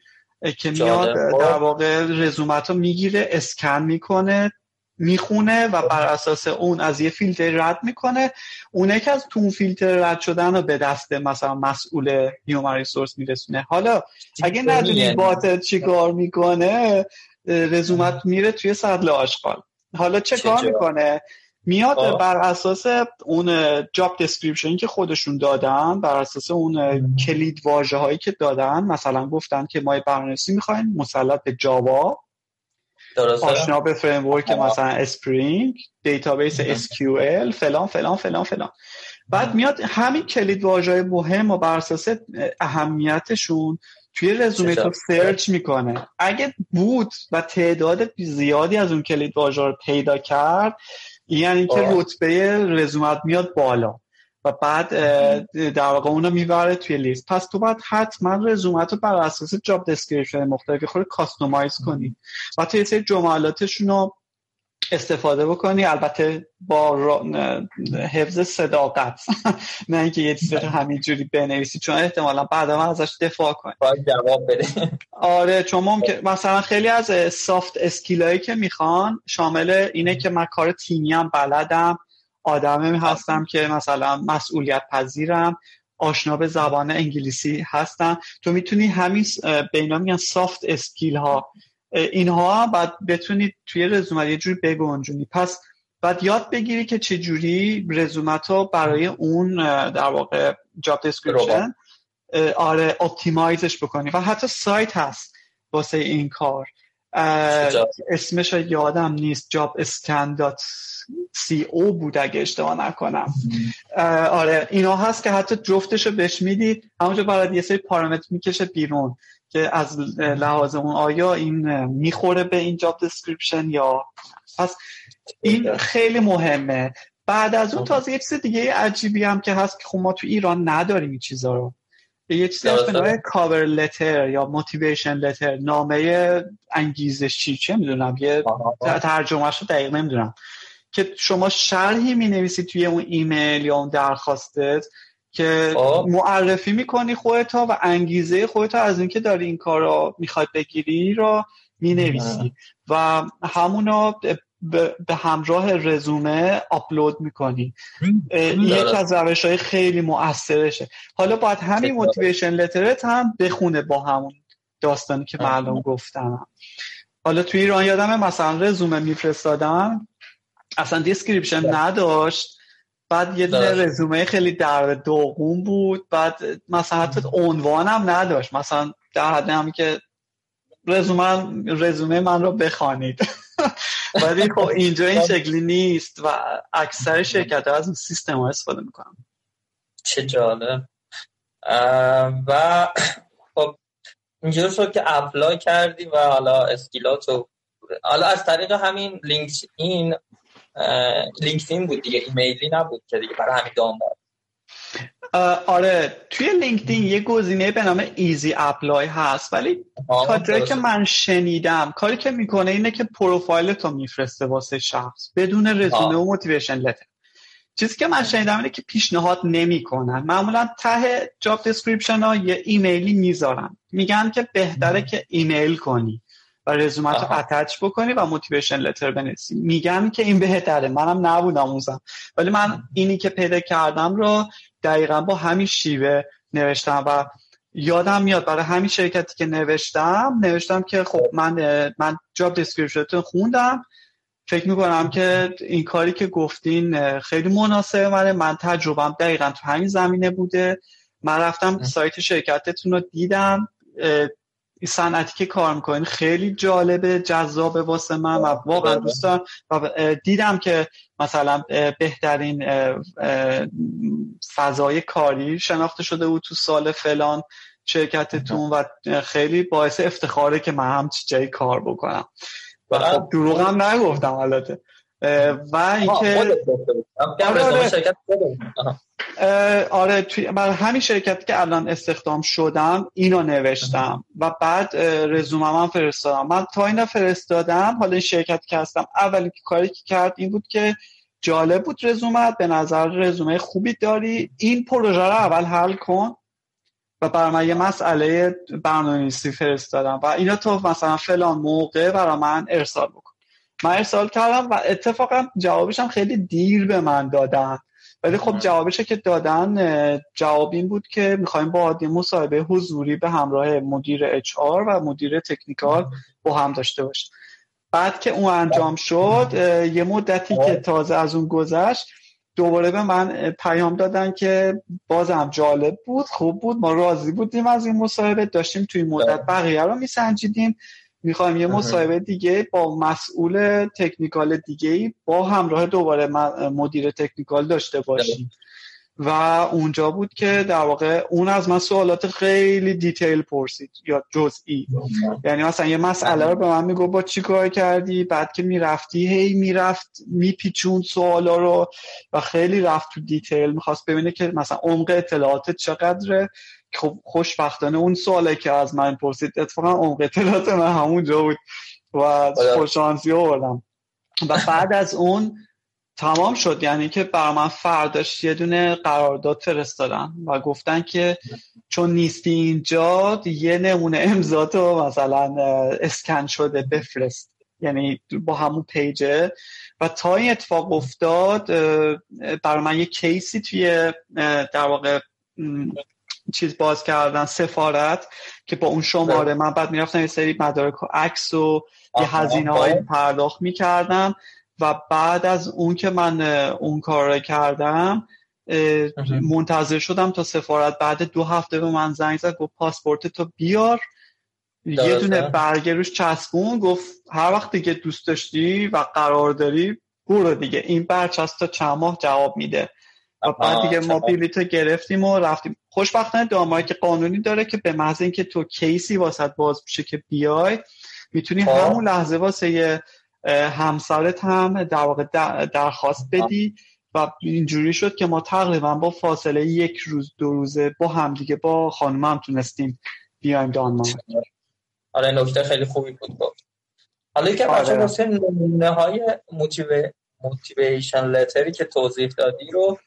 که میاد در واقع رزومت رو می‌گیره اسکن می‌کنه می‌خونه و بر اساس اون از یه فیلتر رد می‌کنه. اونه که از تو اون فیلتر رد شدن رو به دست مثلا مسئول human resource میرسونه. حالا اگه ندونی bot چی کار می‌کنه رزومت میره توی سطل آشغال. حالا چه کار می‌کنه؟ میاد آه. بر اساس اون job description که خودشون دادن بر اساس اون کلید واژه هایی که دادن مثلا گفتن که ما برنامه‌نویسی می‌خوایم مسلط به Java آشنا به framework مثلا Spring database SQL فلان فلان فلان فلان. بعد میاد همین کلید واژه مهم و بر اساس اهمیتشون توی رزومه تو سرچ می‌کنه. اگه بود و تعداد زیادی از اون کلید واژه رو پیدا کرد یعنی که رتبه رزومت میاد بالا و بعد در واقع اونو می‌بره توی لیست. پس تو باید حتما رزومت رو بر اساس job description مختلفی خود customize کنی. و تو یه سری جملاتشون رو استفاده بکنی. البته با حفظ صداقت. [LAUGHS] نه اینکه یه چیزی رو همینجوری بنویسی چون احتمالا بعد من ازش دفاع کنی. باید جواب بده. آره چون ممکن مثلا خیلی از soft skill ایی که می‌خوان شامل اینه که من کار تیمی هم بلدم آدمی هستم که مثلا مسئولیت پذیرم آشنا به زبان انگلیسی هستم. تو می‌تونی همین به اینا میگن soft skill ها اینها بعد بتونید توی رزومت یه جوری بگنجونی پس بعد یاد بگیری که چه جوری رزومت ها برای اون در واقع job description آره optimize ش بکنی. و حتی سایت هست واسه این کار. اسمش یادم نیست. Jobscan dot co بود اگه اشتباه نکنم. آره اینا هست که حتی جفتشو بهش می‌دید همونجا برای یه سری پارامتر می‌کشه بیرون. که از لحاظ اون آیا این می‌خوره به این job description یا پس این خیلی مهمه. بعد از اون تازه یه چیز دیگه عجیبی هم که هست که خب ما تو ایران نداریم این چیزا رو. یه چیزی هست به cover letter یا motivation letter نامه انگیزشی چه می‌دونم یه ترجمهش رو دقیق نمی‌دونم. که شما شرحی می نویسی توی اون ایمیل یا اون درخواستت که آه. معرفی می‌کنی خودتا و انگیزه خودتا از اینکه داری این کار رو می‌خواد بگیری رو می نویسی و همونو به همراه رزومه آپلود می‌کنی. این یک از روش های خیلی مؤثرشه. حالا باید همین موتیویشن لترت هم بخونه با همون داستانی که معلوم گفتم. حالا توی ایران یادم مثلا رزومه میفرستادم اصلا دیسکریپشن نداشت. بعد یه رزومه خیلی در دوغون بود. بعد مثلا حتی عنوانم نداشت. مثلا در حد همی که رزومه رزومه من رو بخوانید. [LAUGHS] ولی خب اینجا این شکلی نیست و اکثر شرکت از این سیستم ها استفاده می‌کنم چه جالب. و [CLEARS THROAT] خب اینجور شد که اپلای کردی و حالا اسکیلاتو حالا از طریق همین لینک این LinkedIn بود دیگه ایمیلی نبود که دیگه برای همین دانلود. آره توی LinkedIn یه گزینه به نام easy apply هست ولی کاری که من شنیدم کاری که می‌کنه اینه که پروفایل تو میفرسته واسه شخص بدون رزومه و motivation letter چیزی که من شنیدم اینه که پیشنهاد نمی‌کنن. معمولا ته job description ها یه ایمیلی می‌ذارن. میگن که بهتره که ایمیل کنی. و رزومت رو attach بکنی و motivation letter بنویسی. میگن که این بهتره. منم نبودم اونزم ولی من اینی که پیدا کردم رو دقیقا با همین شیوه نوشتم و یادم میاد برای همین شرکتی که نوشتم نوشتم که خب من من job description تون خوندم. فکر می‌کنم که این کاری که گفتین خیلی مناسبه منه من تجربم دقیقا تو همین زمینه بوده. من رفتم سایت شرکتتون رو دیدم. این صنعتی که کار می‌کنین خیلی جالبه جذابه واسه من و واقعا دوست دارم و دیدم که مثلا بهترین فضای کاری شناخته شده بود تو سال فلان شرکتتون و خیلی باعث افتخاره که من هم جایی کار بکنم. و خب دروغ هم نگفتم البته. و اینکه آره توی برای همین شرکتی که الان استخدام شدم اینو نوشتم. و بعد رزومه من فرستادم. من تا اینا فرستادم حالا این شرکتی که هستم اولین کاری که کرد این بود که جالب بود رزومت به نظر رزومه خوبی داری. این پروژه رو اول حل کن و برای من یه مسئله برنامه‌نویسی فرستادم. و اینا تو مثلا فلان موقع برای من ارسال بکن. من ارسال کردم و اتفاقا جوابشم خیلی دیر به من دادن. ولی خب جوابش که دادن جواب این بود که می‌خوایم با یه مصاحبه حضوری به همراه مدیر اچ و مدیر تکنیکال با هم داشته باشیم. بعد که اون انجام شد یه مدتی که تازه از اون گذشت دوباره به من پیام دادن که بازم جالب بود خوب بود ما راضی بودیم از این مصاحبه داشتیم توی مدت بقیه رو میسنجیدیم. می‌خوایم یه مصاحبه دیگه با مسئول تکنیکال دیگه با همراه دوباره مدیر technical داشته باشیم. و اونجا بود که در واقع اون از من سوالات خیلی detail پرسید یا جزئی. یعنی مثلا یه مسئله رو به من می‌گفت بابا چی کار کردی؟ بعد که می‌رفتی هی می‌رفت می‌پیچوند سوالا رو و خیلی رفت تو detail می‌خواست ببینه که مثلا عمق اطلاعاتت چقدره. خب خوشبختانه اون سواله که از من پرسید اتفاقا عمق اطلاعات من همونجا بود و آره. خوشانسی آوردم. و بعد از اون تمام شد. یعنی که برای من فرداش یه دونه قرارداد فرستادن و گفتن که چون نیستی اینجا یه نمونه امضا مثلا اسکن شده بفرست. یعنی با همون پیجه. و تا این اتفاق افتاد برای من یه کیسی توی در واقع چیز باز کردن سفارت که با اون شماره من بعد می‌رفتم یه سری مدارک و عکس و یه هزینه های پرداخت می‌کردم و بعد از اون که من اون کار رو کردم منتظر شدم تا سفارت. بعد دو هفته به من زنگ زد گفت پاسپورت تو بیار. یه دونه برگه روش چسبون. گفت هر وقت دیگه دوست داشتی و قرار داری برو دیگه. این برچسب تا چند ماه جواب میده. و بعد دیگه ما بلیط گرفتیم و رفتیم. خوشبختانه دانمارک قانونی داره که به محض اینکه تو کیسی واسط باز میشه که بیای می‌تونی خب. همون لحظه واسه همسرت هم در واقع درخواست بدی و اینجوری شد که ما تقریبا با فاصله یک روز دو روزه با هم دیگه با خانم هم تونستیم بیایم دانمارک. [LAUGHS] آره نکته خیلی خوبی بود گفت. حالا که. بچه نمونه های موتیویشن لتری که توضیح دادی رو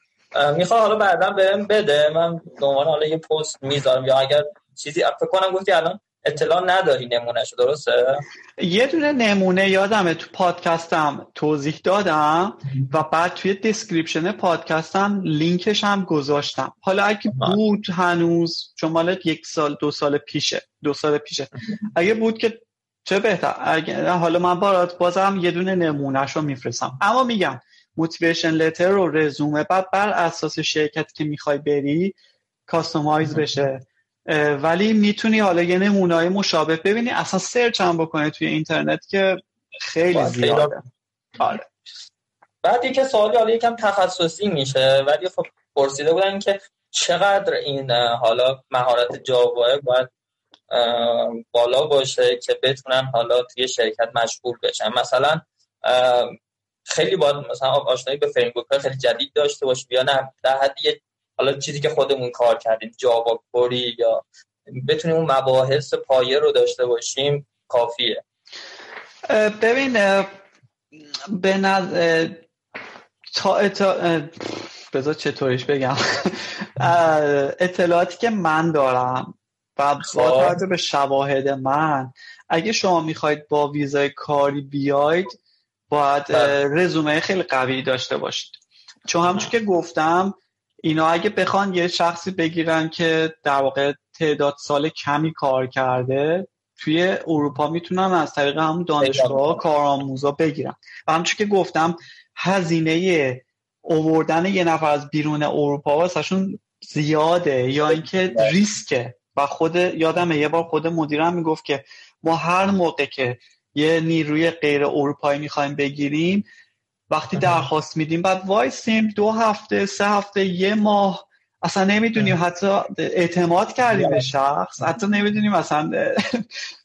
می‌خوام حالا بعدا بهم بده. من دوباره حالا یه پست می‌ذارم یا اگر چیزی فکر کنم گفتی الان اطلاع نداری نمونهشو درسته؟ یه دونه نمونه یادمه تو پادکستم توضیح دادم و بعد توی description پادکستم لینکش هم گذاشتم. حالا اگه بود هنوز چون مال یک سال دو سال پیشه دو سال پیشه. اگه بود که چه بهتر؟ اگه حالا من برات بازم یه دونه نمونهش رو میفرستم. اما میگم motivation letter رو رزومه بعد بر اساس شرکت که می‌خوای بری customize بشه. ولی می‌تونی حالا یه نمونه‌های مشابه ببینی. اصلا سرچ هم بکنی توی اینترنت که خیلی زیاده. آره. بعد یکی سوالی حالا یکم تخصصی میشه ولی خب پرسیده بودن که چقدر این حالا مهارت Java باید بالا باشه که بتونن حالا توی شرکت مشغول بشن. مثلا خیلی باید مثلا آشنایی به framework خیلی جدید داشته باشه یا نه؟ در حد حالا چیزی که خودمون کار کردیم جاوا کوری یا بتونیم اون مباحث پایه رو داشته باشیم کافیه. ببین به نظر تا اتا... بذار چطوریش بگم. [LAUGHS] اطلاعاتی که من دارم و با خب. توجه به شواهد من اگه شما می‌خواید با ویزای کاری بیاید باید بله. رزومه خیلی قوی داشته باشید. چون همچون که گفتم اینا اگه بخوان یه شخصی بگیرن که در واقع تعداد سال کمی کار کرده توی اروپا می‌تونن از طریق هم دانشگاه کارآموزا بگیرن. و همچون که گفتم هزینه اووردن یه نفر از بیرون اروپا واسهشون زیاده یا اینکه ریسکه. و خود یادمه یه بار خود مدیرم می‌گفت که ما هر موقع که یه نیروی غیر اروپایی می‌خوایم بگیریم. وقتی درخواست میدیم بعد وایسیم دو هفته سه هفته یه ماه. اصلا نمی‌دونیم حتی اعتماد کردیم به شخص. حتی نمی‌دونیم مثلا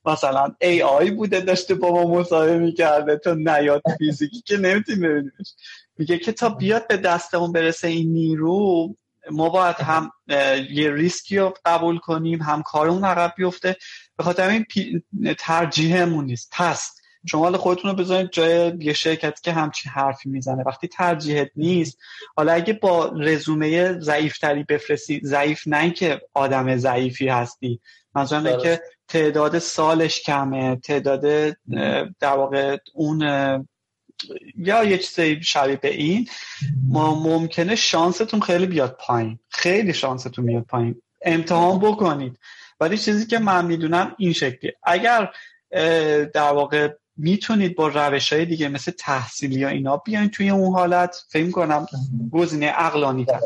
مثلا AI بوده داشته با ما مصاحبه می‌کرده. تا نیاد فیزیکی که نمی‌تونیم ببینیمش. میگه که تا بیاد به دستمون برسه این نیرو ما باید هم یه ریسکی رو قبول کنیم هم کارمون عقب بیفته. به خاطر این ترجیحمون نیست. پس شما حالا خودتون رو بذارید جای یه شرکت که همچین حرفی می‌زنه. وقتی ترجیحت نیست حالا اگه با رزومه ضعیفتری بفرستی ضعیف نه که آدم ضعیفی هستی منظورم که تعداد سالش کمه تعداد در واقع اون یا یه چیزی شبیه به این ما ممکنه شانستون خیلی بیاد پایین. خیلی شانستون بیاد پایین. امتحان بکنید. ولی چیزی که من می‌دونم این شکلی اگر در واقع می‌تونید با روش های دیگه مثل تحصیلی یا اینا بیاین توی اون حالت فکر کنم گزینه اقلانی تر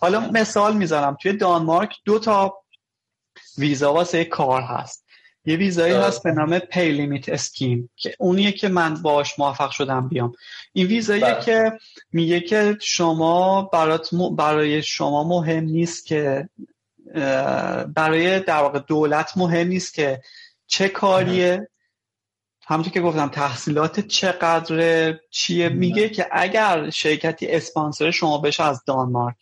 حالا مثال می‌زنم. توی دانمارک دو تا ویزا واسه کار هست. یه ویزایی هست به نام پی لیمیت اسکیم که اونیه که من باش موفق شدم بیام. این ویزاییه بله. که میگه که شما برات برای شما مهم نیست که برای در واقع دولت مهم نیست که چه کاریه؟ همونطور که گفتم تحصیلات چقدر چیه؟ میگه که اگر شرکتی اسپانسر شما بشه از دانمارک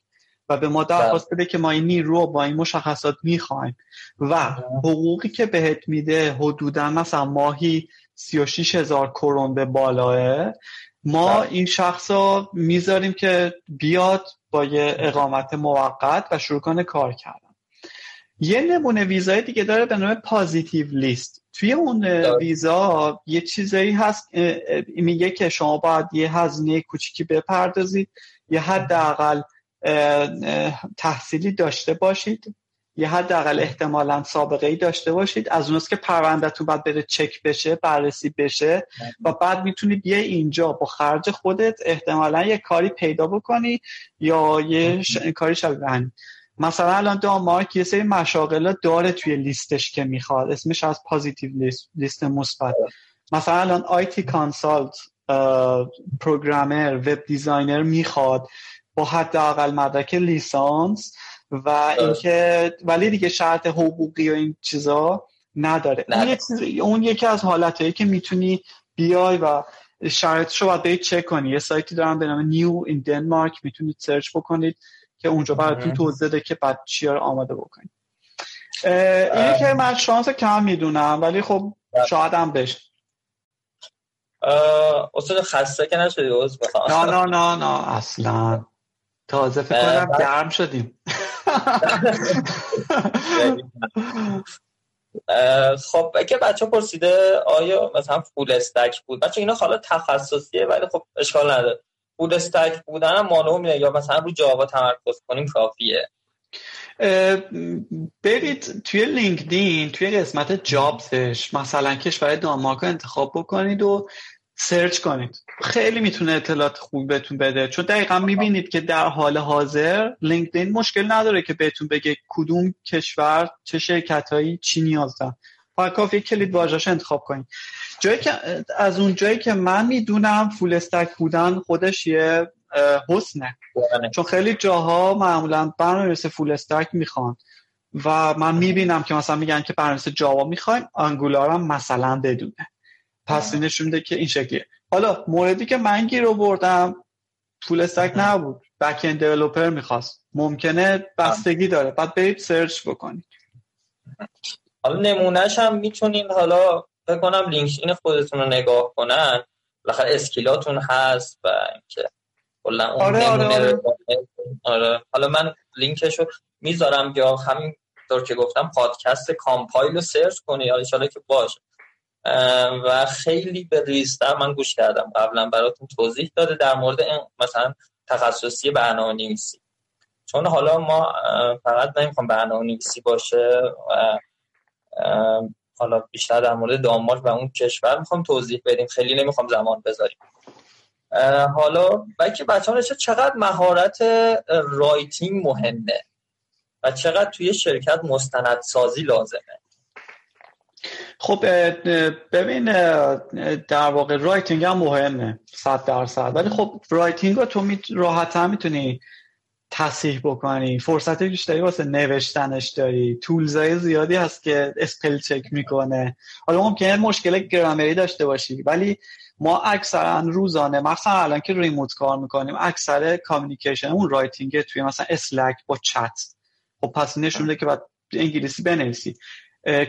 و به ما درخواست بله. بده که ما این نیرو با این مشخصات می‌خوایم. و حقوقی که بهت میده حدودا مثلا ماهی 36 هزار کرون به بالاه. ما بله. این شخص رو می‌ذاریم که بیاد با یه اقامت موقت و شروع کنه کار کردن یه نمونه ویزای دیگه داره به نام پازیتیو لیست. توی اون ویزا یه چیزایی هست میگه که شما باید یه هزینه کوچیکی بپردازید یه حداقل تحصیلی داشته باشید یه حداقل احتمالا سابقه ای داشته باشید از اونست که پروندهتون باید بره چک بشه بررسی بشه و بعد می‌تونید یه اینجا با خرج خودت احتمالا یه کاری پیدا بکنی یا یه کاری شبیه مثلا الان دانمارک یه سری مشاغل داره توی لیستش که می‌خواد. اسمش از positive list لیست مثبت. مثلا الان IT consult programmer web designer می‌خواد با حداقل مدرک لیسانس و اینکه ولی دیگه شرط حقوقی و این چیزا نداره. اون, اون یکی از حالتهایی که می‌تونی بیای و شرایطش رو باید چک کنی. یه سایتی دارم به نام نیو این دنمارک. می‌تونید سرچ بکنید. که اونجا براتون توضیح ده که بعد چیا رو آماده بکنید اینه که من شانس کم می‌دونم ولی خب بله. شاید هم بشه. اصلا خسته که نشدی نه نه نه نه. اصلا. تازه فکر کنم گرم شدیم. خب اگه بچه پرسیده آیا مثلا full stack بود؟ بچه اینا حالا تخصصیه ولی خب اشکال نداره. full stack بودن هم مانو یا مثلا رو Java تمرکز کنیم کافیه. برید توی LinkedIn توی قسمت jobs ش مثلا کشور دانمارک انتخاب بکنید و سرچ کنید. خیلی می‌تونه اطلاعات خوبی بهتون بده. چون دقیقا می‌بینید که در حال حاضر LinkedIn مشکل نداره که بهتون بگه کدوم کشور چه شرکت هایی چی نیاز دارن. فقط کافی کلید واژه‌اش انتخاب کنید. جایی که از اون جایی که من می‌دونم full stack بودن خودش یه حسنه. چون خیلی جاها معمولا برنامه‌نویس full stack می‌خوان. و من می‌بینم که مثلا میگن که برنامه‌نویس Java می‌خوایم Angular هم مثلا بدونه. پس نشون میده که این شکلیه. حالا موردی که من گیر آوردم full stack نبود. back end developer می‌خواست. ممکنه بستگی داره. بعد برید سرچ بکنید. حالا نمونهش هم می‌تونین حالا بکنم LinkedIn خودتون رو نگاه کنن. بالاخره skill اتون هست و اینکه کلا اون آره آره آره. آره. حالا من لینکش رو می‌ذارم یا همین طور که گفتم پادکست کامپایل رو سرچ کنی. یا که باشه. و خیلی به ریزتر من گوش کردم. قبلا براتون توضیح داده در مورد این مثلا تخصصی برنامه نویسی چون حالا ما فقط نمی‌خوام برنامه نویسی باشه و حالا بیشتر در مورد دانمارک و اون کشور می‌خوام توضیح بدیم. خیلی نمی‌خوام زمان بذاریم. حالا بلکه بچه ها چقدر مهارت writing مهمه و چقدر توی شرکت مستندسازی لازمه؟ خب ببین در واقع writing هم مهمه صد درصد. ولی خب writing رو تو راحت هم می‌تونی تصحیح بکنی. فرصت بیشتری واسه نوشتنش داری. tools ای زیادی هست که spell check می‌کنه. حالا ممکنه مشکل گرامری داشته باشی ولی ما اکثرا روزانه مثلا الان که remote کار می‌کنیم اکثر communication اون writing توی مثلا Slack با چت. خب پس نشون که باید انگلیسی بنویسی.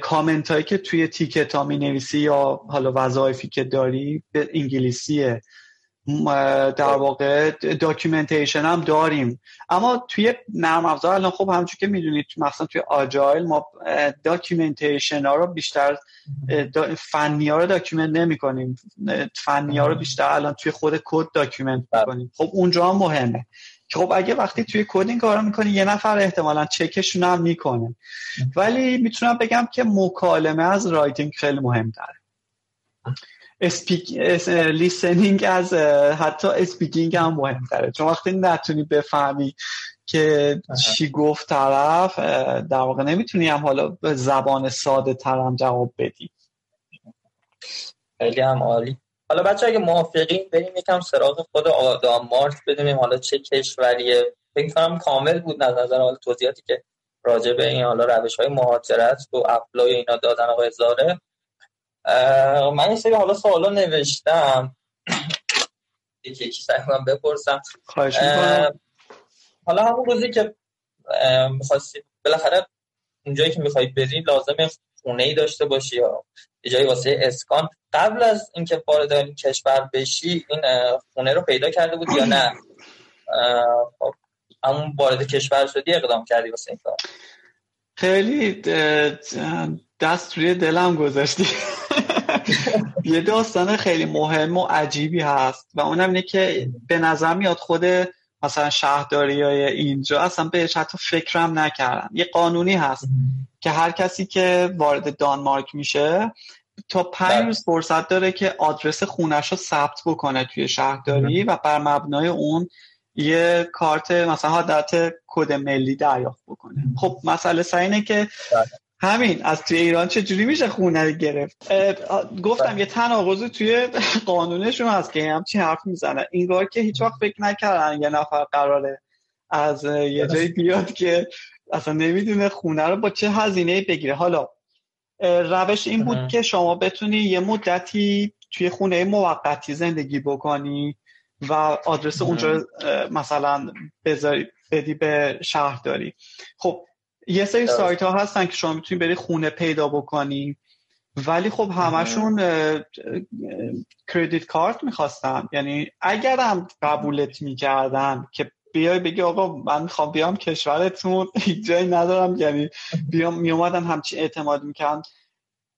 کامنت هایی که توی ticket ها می نویسی یا حالا وظایفی که داری به انگلیسیه. در واقع documentation هم داریم. اما توی نرم افزار الان خب همچون که می‌دونید مثلا توی agile ما documentation ها رو بیشتر فنی ها رو document نمی کنیم فنی ها رو بیشتر الان توی خود کد document کنیم خب اونجا هم مهمه. خب اگه وقتی توی coding می‌کنی یه نفر احتمالا چکشون هم می‌کنه. ولی می‌تونم بگم که مکالمه از writing خیلی مهم speak listening از حتی speaking هم مهم داره چون وقتی نتونی بفهمی که چی گفت طرف در واقع نمی‌تونی هم حالا به زبان ساده ترم جواب بدی. خیلی هم عالی. حالا بچه اگه موافقین بریم یکم سراغ خود دانمارک بدونیم حالا چه کشوریه. فکر کنم کامل بود از نظر حال توضیحاتی که راجع به این حالا روش های مهاجرت و apply اینا دادن آقای زاره من این سری حالا سوالا نوشتم. [CLEARS THROAT] یکی یکی سعی کنم بپرسم. حالا همون روزی که می‌خواستی بالاخره اونجایی که می‌خوای بری لازم خونه ای داشته باشی یا یه جایی واسه اسکان. قبل از اینکه وارد این کشور بشی این خونه رو پیدا کرده بود یا نه؟ خب همون وارد کشور شدی اقدام کردی واسه این کار؟ خیلی دست روی دلم گذاشتی یه داستان خیلی مهم و عجیبی هست و اونم اینه که به نظر میاد خود مثلا شهرداری های اینجا اصلا بهش حتی فکرم نکردم یه قانونی هست که هر کسی که وارد دانمارک میشه تا پنج. روز فرصت داره که آدرس خونش رو ثبت بکنه توی شهرداری و بر مبنای اون یه کارت مثلا حالت کد ملی دریافت بکنه خب مسئله سر اینه که بله. همین از توی ایران چجوری میشه خونه رو گرفت؟ گفتم یه تناقضی توی [LAUGHS] قانونشون هست که همچین حرف می‌زنه. این که هیچ وقت فکر نکردن یه نفر قراره از یه جایی بیاد که اصلا نمی‌دونه خونه رو با چه هزینه بگیره. حالا روش این بود که شما بتونی یه مدتی توی خونه موقتی زندگی بکنی و آدرس اونجا مثلا بذاری بدی به شهرداری. خب یه سری سایت ها هستن که شما می‌تونی بری خونه پیدا بکنی. ولی خب همشون کردیت کارت می‌خواستن. یعنی اگرم قبولت می‌کردن که بیای بگی آقا من می‌خوام بیام کشورتون [LAUGHS] هیچ جایی ندارم. یعنی بیام میومدن همچین اعتماد می‌کنن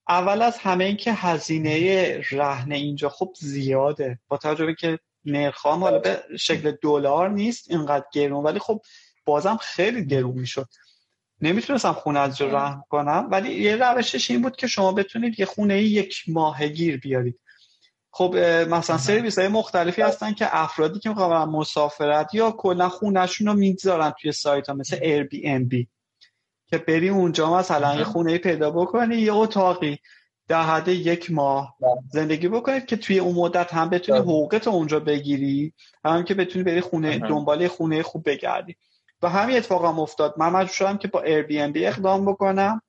اول از همه این که هزینه رهن اینجا خب زیاده. با توجه که نرخام حالا به شکل دلار نیست اینقدر گرون. ولی خب بازم خیلی گرون می‌شد. نمی‌تونستم خونه از جا رحم کنم ولی یه روشش این بود که شما بتونید یه خونه یک ماه گیر بیارید. خب مثلا سرویس های مختلفی هستن که افرادی که می‌خوان مسافرت یا کلا خونهشون رو می‌گذارن توی سایت ها مثل ایر بی ام بی که بری اونجا مثلا یه خونه پیدا بکنی یه اتاقی در حد یک ماه بله. زندگی بکنید که توی اون مدت هم بتونی بله. حقوقت اونجا بگیری هم که بتونی بری خونه دنبال خونه خوب بگردی. و همین اتفاق هم افتاد. من مجبور شدم که با ایر بی ام بی اقدام بکنم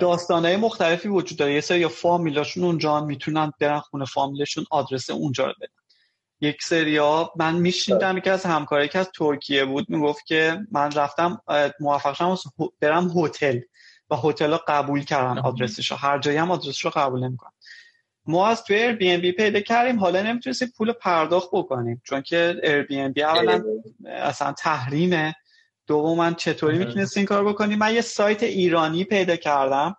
داستانهای مختلفی وجود داره. یه سری یا فامیلاشون اونجا می‌تونن برن خونه فامیلشون آدرس اونجا رو بدن. یک سریا من میشنیدم که از همکاری که از ترکیه بود می‌گفت که من رفتم موفق شدم برم هتل و هتل رو قبول کردن آدرسش رو. هر جایی هم آدرسش رو قبول نمی‌کنن ما از توی Airbnb پیدا کردیم. حالا نمی‌تونستیم پول پرداخت بکنیم چون که Airbnb اولا اصلا تحریمه. دوما چطوری می‌تونست این کار بکنیم؟ من یه سایت ایرانی پیدا کردم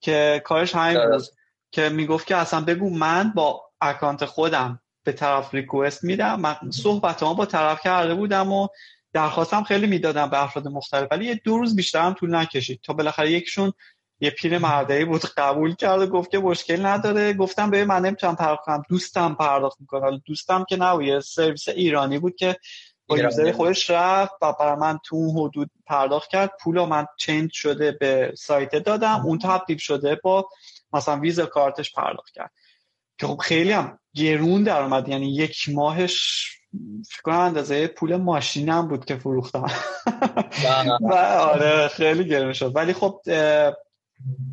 که کارش همین بود که می‌گفت که اصلا بگو من با اکانت خودم به طرف request میدم. من صحبت با طرف کرده بودم و درخواستم خیلی می‌دادم به افراد مختلف ولی یه دو روز بیشتر هم طول نکشید. تا بالاخره یکشون یه پیر مردایی بود قبول کرد و گفت که مشکل نداره. گفتم به من نمی‌تونم پرداخت کنم. دوستم پرداخت می‌کنه. حالا دوستم که نه یه سرویس ایرانی بود که با یوزر خودش رفت و برای من تو اون حدود پرداخت کرد. پول من چنج شده به سایت دادم. اون تبدیل شده با مثلا ویزا کارتش پرداخت کرد. که خب خیلی هم گرون در اومد. یعنی یک ماهش فکر کنم اندازه پول ماشینم بود که فروختم. [LAUGHS] و آره خیلی گرون شد. ولی خب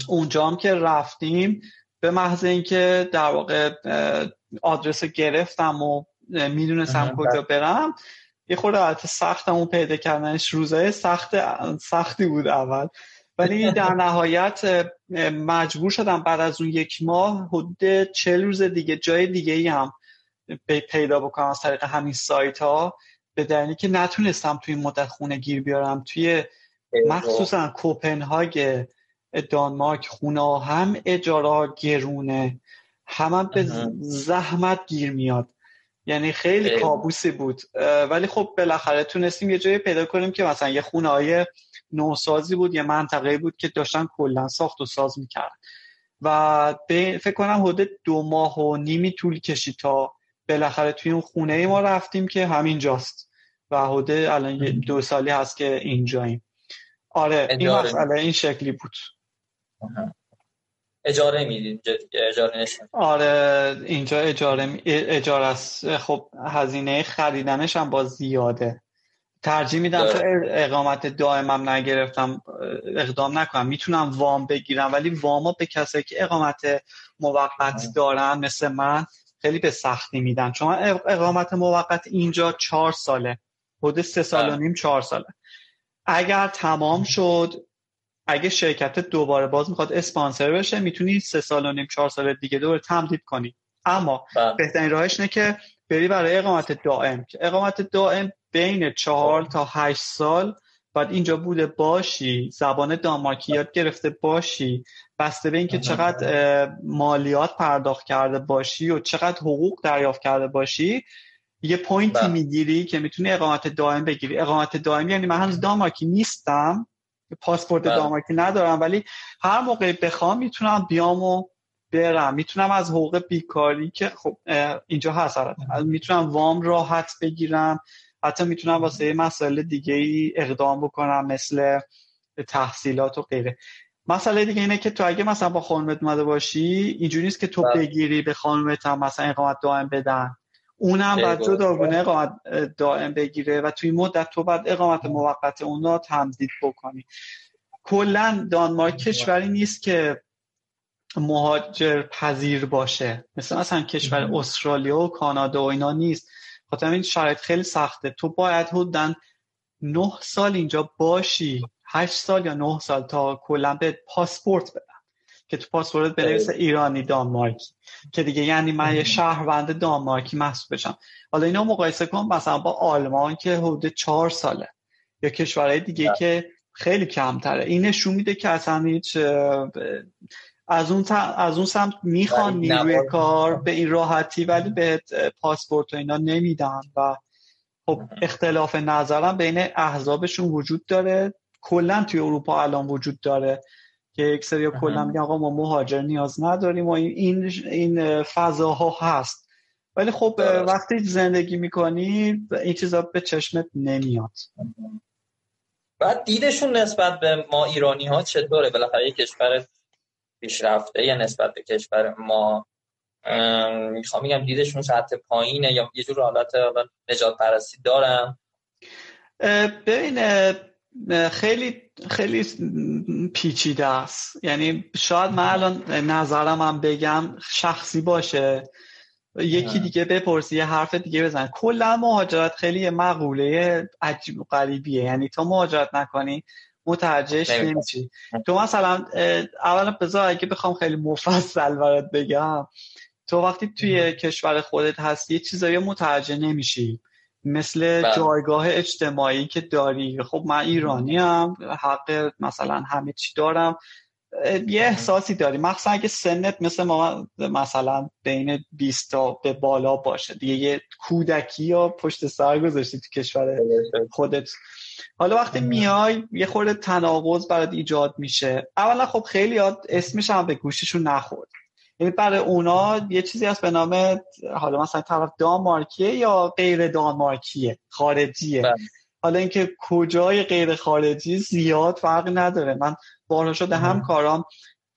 اونجا هم که رفتیم به محض اینکه در واقع آدرس گرفتم و می‌دونستم کجا برم یه خورده حالت سختم پیدا کردنش روزای سخت سختی بود اول. ولی [LAUGHS] در نهایت مجبور شدم بعد از اون یک ماه حدود چل روز دیگه جای دیگه ای هم پیدا بکنم از طریق همین سایت ها به دلیلی که نتونستم توی مدت خونه گیر بیارم. توی مخصوصا کوپنهاگ دانمارک خونه هم اجاره گرونه. هم, به زحمت گیر میاد. یعنی خیلی کابوسی بود. ولی خب بالاخره تونستیم یه جایی پیدا کنیم که مثلا یه خونه های نوسازی بود یه منطقه بود که داشتن کلا ساخت و ساز می‌کرد و فکر کنم حدود دو ماه و نیمی طول کشید تا بالاخره توی اون خونه ما رفتیم که همین جاست و حدود الان دو سالی هست که اینجاییم. آره این مسئله این شکلی بود. اجاره می‌دید اجاره نشون آره اینجا اجاره اجاره است. خب هزینه خریدنش هم با زیاده. ترجیح میدم تو اقامت دائمم نگرفتم اقدام نکنم. می‌تونم وام بگیرم ولی واما به کسایی که اقامت موقت دارن مثل من خیلی به سختی میدن. چون اقامت موقت اینجا چهار ساله. حدود سه سال و. نیم چهار ساله. اگر تمام شد اگه شرکت دوباره باز می‌خواد اسپانسر بشه می‌تونی سه سال و نیم چهار سال دیگه دوباره تمدید کنی. اما بله. بهترین راهش اینه که بری برای اقامت دائم. که اقامت دائم بین چهار تا هشت سال باید اینجا بوده باشی زبان دانمارکی یاد گرفته باشی. بسته به اینکه چقدر مالیات پرداخت کرده باشی و چقدر حقوق دریافت کرده باشی یه پوینتی بله. می‌گیری که می‌تونی اقامت دائم بگیری. اقامت دائم یعنی من هنوز دانمارکی نیستم. پاسپورت بله. دانمارکی ندارم ولی هر موقع بخوام می‌تونم بیام و برم. می‌تونم از حقوق بیکاری که خب اینجا هست می‌تونم وام راحت بگیرم. حتی می‌تونم واسه مسائل دیگه ای اقدام بکنم مثل تحصیلات و غیره. مسئله دیگه اینه که تو اگه مثلا با خانومت اومده باشی اینجوری نیست که تو بله. بگیری به خانومت هم مثلا اقامت دائم بدن. اونم بعد جداگونه اقامت دائم بگیره و توی مدت تو بعد اقامت موقت اونا تمدید بکنی. کلا دانمارک کشوری نیست که مهاجر پذیر باشه. مثل مثلا کشور استرالیا و کانادا و اینا نیست. خاطر این شرایط خیلی سخته. تو باید حدودا نه سال اینجا باشی. هشت سال یا نه سال تا کلا به پاسپورت بدن که تو پاسپورت بنویسه ایرانی دانمارکی. که دیگه یعنی من یه شهروند دانمارکی محسوب بشم. حالا اینا مقایسه کن مثلا با آلمان که حدود چهار ساله. یا کشورهای دیگه که خیلی کمتره. این نشون میده که اصلا هیچ از اون, از اون سمت می‌خوان نیروی کار به این راحتی ولی به پاسپورت و اینا نمیدن و خب اختلاف نظرم بین احزابشون وجود داره. کلا توی اروپا الان وجود داره. که یک سری کلا میگن آقا ما مهاجر نیاز نداریم و این این فضاها هست. ولی خب وقتی زندگی می‌کنی این چیزا به چشمت نمیاد. بعد دیدشون نسبت به ما ایرانی ها چطوره؟ بالاخره یک کشور پیشرفته یا نسبت به کشور ما می‌خوام میگم دیدشون سطح پایینه یا یه جور حالت نجات پرستی دارم ببین خیلی خیلی پیچیده است. یعنی شاید من الان نظرم هم بگم شخصی باشه. یکی دیگه بپرسی یه حرف دیگه بزن. کلا مهاجرت خیلی یه مقوله عجیب و غریبیه. یعنی تا مهاجرت نکنی متوجهش نمیشی. تو مثلا اولا بذار اگه بخوام خیلی مفصل برات بگم. تو وقتی توی کشور خودت هستی یه چیزایی متوجه نمیشی. مثل بله. جایگاه اجتماعی که داری. خب من ایرانی هم حق مثلا همه چی دارم. یه احساسی داری مخصوصا اگه سنت مثل ما مثلا بین 20 تا به بالا باشه. دیگه یه کودکی یا پشت سر گذاشتی تو کشور خودت. حالا وقتی میای یه خورده تناقض برات ایجاد میشه. اولا خب خیلی یاد اسمش هم به گوششون نخورد. یعنی برای اونا یه چیزی هست به نام حالا مثلا طرف دانمارکیه یا غیر دانمارکیه خارجیه؟ بله. حالا اینکه کجای غیر خارجی زیاد فرقی نداره. من بارها شده هم کارام.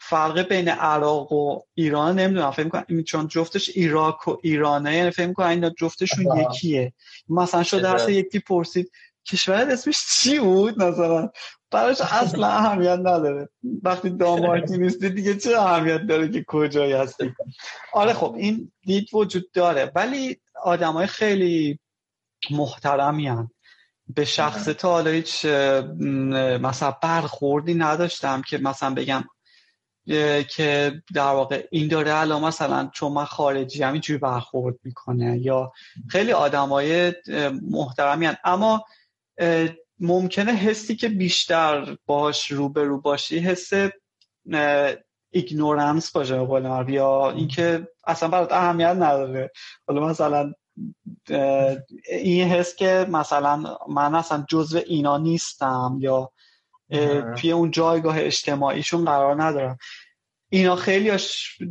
فرق بین عراق و ایران نمی‌دونم. فکر کنم چون جفتش عراق و ایرانه یعنی فکر کنم اینا جفتشون یکیه. مثلا شده هست یکی پرسید کشور اسمش چی بود؟ مثلا براش اصلا اهمیت نداره. وقتی دامارکی نیستی دیگه چه اهمیت داره که کجایی هستی؟ آره خب این دید وجود داره. ولی های خیلی محترمی هم. به شخص تا حالا هیچ مثلا برخوردی نداشتم که مثلا بگم که در واقع این داره الان مثلا چون من خارجی هم اینجوری برخورد می‌کنه یا خیلی های محترمی اما ممکنه حسی که بیشتر باش روبرو باشی حس ایگنورنس باشه قول یا اینکه اصلا برات اهمیت نداره. حالا مثلا این حس که مثلا من اصلا جزو اینا نیستم یا توی اون جایگاه اجتماعیشون قرار ندارم. اینا خیلی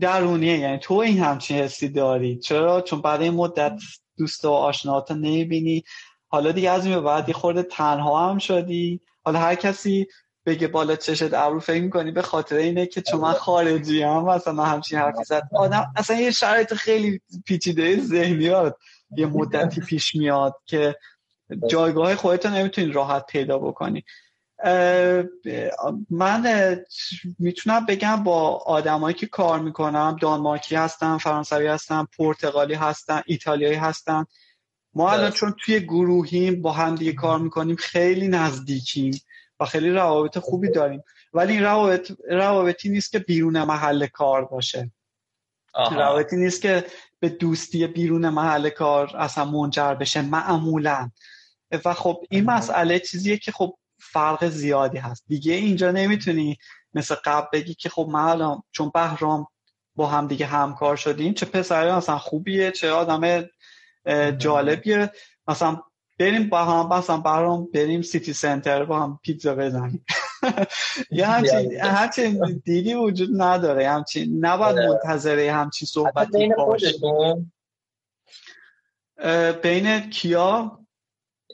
درونیه یعنی تو این همچین حسی داری. چرا؟ چون بعد این مدت دوست و آشناتا نمی‌بینی. حالا دیگه از این بعد یه خورده تنها هم شدی. حالا هر کسی بگه بالا چشت ابرو فکر می‌کنی به خاطر اینه که چون من خارجی هم مثلا همچین حرفی زد. آدم اصلا یه شرایط خیلی پیچیده ذهنیات یه مدتی پیش میاد که جایگاه خودت نمی‌تونی راحت پیدا بکنی. من می‌تونم بگم با آدمایی که کار می‌کنم دانمارکی هستن فرانسوی هستن پرتغالی هستن ایتالیایی هستن ما الان چون توی گروهیم با هم دیگه کار می‌کنیم خیلی نزدیکیم و خیلی روابط خوبی داریم. ولی این روابط روابطی نیست که بیرون محل کار باشه. روابطی نیست که به دوستی بیرون محل کار اصلا منجر بشه معمولا. و خب این مسئله چیزیه که خب فرق زیادی هست. دیگه اینجا نمی‌تونی مثل قبل بگی که خب من الان چون بهرام با هم دیگه همکار شدیم چه پسری اصلا خوبیه چه آدم جالبیه مثلا بریم با هم مثلا برام بریم سیتی سنتر با هم پیتزا بزنیم. [LAUGHS] یه همچین همچین دیدی وجود نداره. همچین نباید آره. منتظره همچین صحبتی باشه. بین کیا؟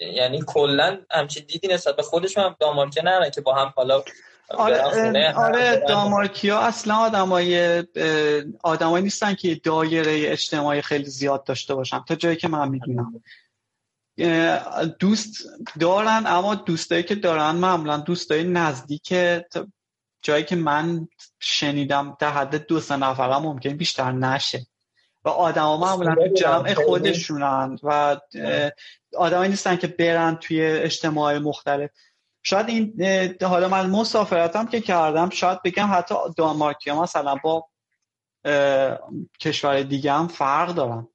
یعنی کلا همچین دیدی نسبت به خودشون هم دامارکه نه که با هم حالا آره, آره دامارکیا اصلا آدمای آدمایی نیستن که دایره اجتماعی خیلی زیاد داشته باشن تا جایی که من می‌دونم. دوست دارن اما دوستایی که دارن معمولا دوستای نزدیک جایی که من شنیدم در حد دو سه نفر ممکن بیشتر نشه. و آدما معمولا تو جمع خودشونن و آدمایی نیستن که برن توی اجتماع مختلف. شاید این حالا من مسافرتم که کردم شاید بگم حتی دانمارکی مثلا با کشور دیگه هم فرق دارن.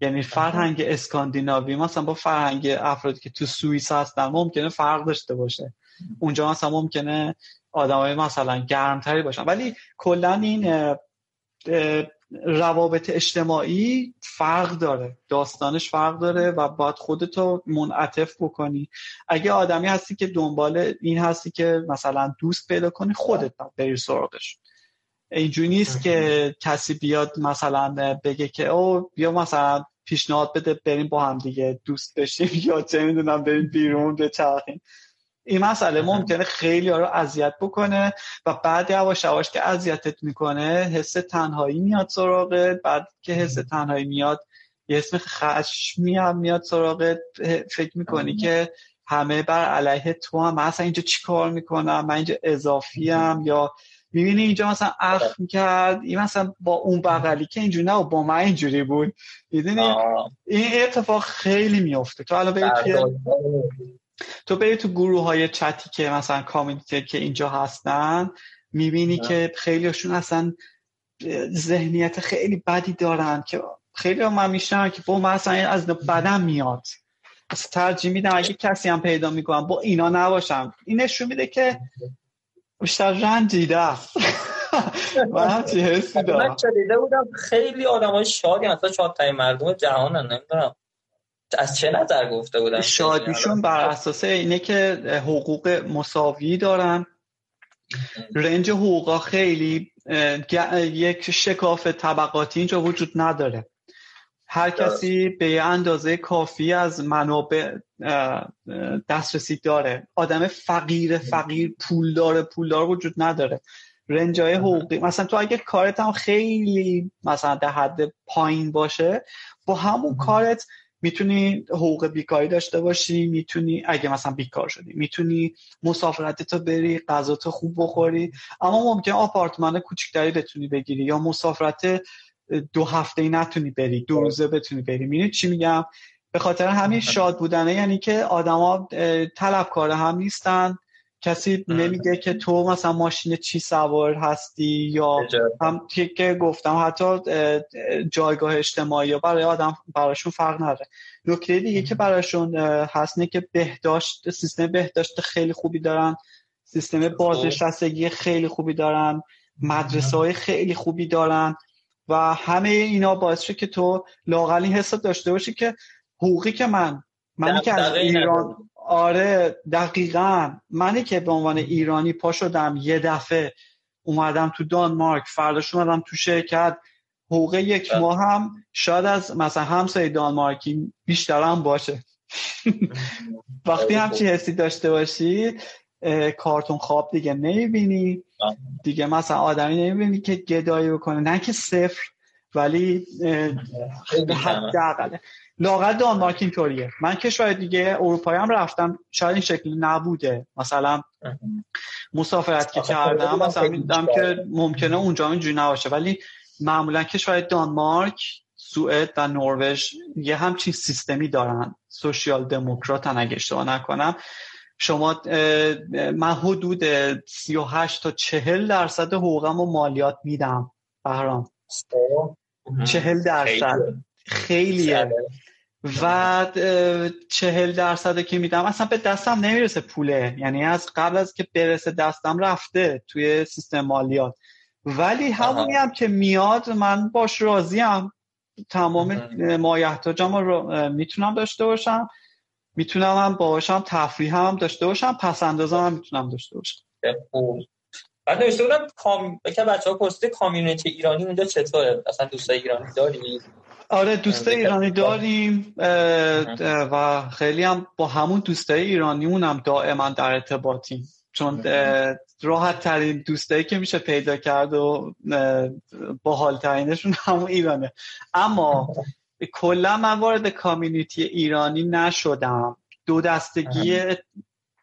یعنی فرهنگ اسکاندیناوی مثلا با فرهنگ افرادی که تو سوئیس هستن ممکنه فرق داشته باشه. اونجا مثلا ممکنه آدمای مثلا گرمتری باشن. ولی کلا این روابط اجتماعی فرق داره داستانش فرق داره و باید خودتو منعطف بکنی. اگه آدمی هستی که دنبال این هستی که مثلا دوست پیدا کنی خودت بری سراغش. اینجوری نیست که کسی بیاد مثلا بگه که او بیا مثلا پیشنهاد بده بریم با هم دیگه دوست بشیم [LAUGHS] یا چه می‌دونم بریم بیرون بچرخیم. این مسئله ممکنه خیلی ها رو اذیت بکنه و بعد یواش یواش که اذیتت می‌کنه حس تنهایی میاد سراغت. بعد که حس تنهایی میاد یه اسم خشمی هم میاد سراغت. فکر می‌کنی که همه بر علیه تو هم. مثلا اینجا چی کار می‌کنم؟ من اینجا اضافی هم یا می‌بینی اینجا مثلا اخ می‌کرد؟ این مثلا با اون بغلی که اینجوری نه و با من اینجوری بود. می‌دونی؟ این اتفاق خیلی میفته تو الان تو بری تو گروه های چتی که مثلا کامیونیتی که اینجا هستن می‌بینی که خیلیشون اصلا ذهنیت خیلی بدی دارن که خیلی هم من میشنم که با مثلا از بدن میاد. از ترجیح میدم اگه کسی هم پیدا می‌کنم با اینا نباشم. این نشون میده که بیشتر رنجیده است [LAUGHS] من همچی حسی دارم. من بودم خیلی آدم های شادی اصلا شادترین مردم جهانن نمی‌دونم. از چه نظر گفته بودن شادیشون بر اساس اینه که حقوق مساوی دارن. رنج حقوقا خیلی یک شکاف طبقاتی اینجا وجود نداره. هر کسی به یه اندازه کافی از منابع دسترسی داره. آدم فقیر فقیر پولدار پولدار وجود نداره. رنجای حقوقی مثلا تو اگه کارت هم خیلی مثلا در حد پایین باشه با همون کارت می‌تونی حقوق بیکاری داشته باشی می‌تونی اگه مثلا بیکار شدی می‌تونی مسافرت تو بری غذا تو خوب بخوری. اما ممکن آپارتمان کوچکتری بتونی بگیری یا مسافرت دو هفته ای نتونی بری دو روزه بتونی بری. می‌دونی چی میگم؟ به خاطر همین شاد بودنه یعنی که آدما طلبکار هم نیستن. کسی نمیگه که تو مثلا ماشین چی سوار هستی یا هم که گفتم حتی جایگاه اجتماعی یا برای آدم براشون فرق نداره. نکته دیگه که براشون هست نه که بهداشت سیستم بهداشت خیلی خوبی دارن سیستم خب. بازنشستگی خیلی خوبی دارن مدرسه های خیلی خوبی دارن و همه اینا باعث شد که تو لاغلی حس داشته باشی که حقوقی که من منی که از ایران آره دقیقا. منی که به عنوان ایرانی پا شدم یه دفعه اومدم تو دانمارک فرداش اومدم تو شرکت. حقوق یک بله. ماه هم شاید از مثلا همسایه دانمارکی بیشتر هم باشه. [LAUGHS] وقتی همچی حسی داشته باشی کارتون خواب دیگه نمی‌بینی. بله. دیگه مثلا آدمی نمی‌بینی که گدایی بکنه. نه که صفر ولی حداقل. لاغر دانمارک اینطوریه. من کشور دیگه اروپایی هم رفتم. شاید این شکلی نبوده. مثلا مسافرت که کردم مثلا میدم که ممکنه اونجا اینجوری نباشه. ولی معمولا کشور دانمارک سوئد و نروژ یه همچین سیستمی دارن. سوشیال دموکرات اگه اشتباه نکنم. شما من حدود 38 تا 40 درصد حقوقم و مالیات میدم. بهرام. 40 درصد. خیلیه. و چهل درصد که میدم اصلا به دستم نمی‌رسه پوله. یعنی از قبل از که برسه دستم رفته توی سیستم مالیات. ولی همونی هم که میاد من باش راضیم تمام مایحتاجم رو می‌تونم داشته باشم. می‌تونم هم باشم تفریح هم داشته باشم. پس اندازم هم می‌تونم داشته باشم. بعد نوشته بودم کام... بچه ها پرسیده کامیونیتی ایرانی اونجا چطوره؟ اصلا دوستای ایرانی داری؟ آره دوستای ایرانی داریم و خیلی هم با همون دوستای ایرانیمون هم دائما در ارتباطیم. چون راحت ترین دوستایی که میشه پیدا کرد و باحال ترینشون [LAUGHS] همون ایرانه. اما کلا من وارد کامیونیتی ایرانی نشدم. دو دستگی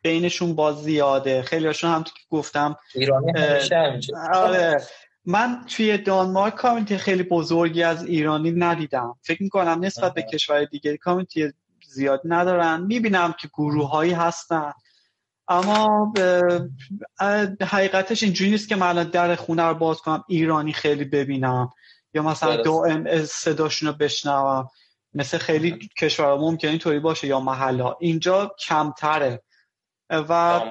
بینشون باز زیاده. خیلی هاشون هم تو که گفتم ایرانی آره. من توی دانمارک کامیونیتی خیلی بزرگی از ایرانی ندیدم. فکر می‌کنم نسبت به کشور دیگه کامیونیتی زیاد ندارن. می‌بینم که گروه هایی هستن. اما حقیقتش اینجوری نیست که من در خونه رو باز کنم ایرانی خیلی ببینم. یا مثلا دائم صداشون رو بشنوم. مثل خیلی کشور ممکن اینطوری باشه یا محلا اینجا کمتره. و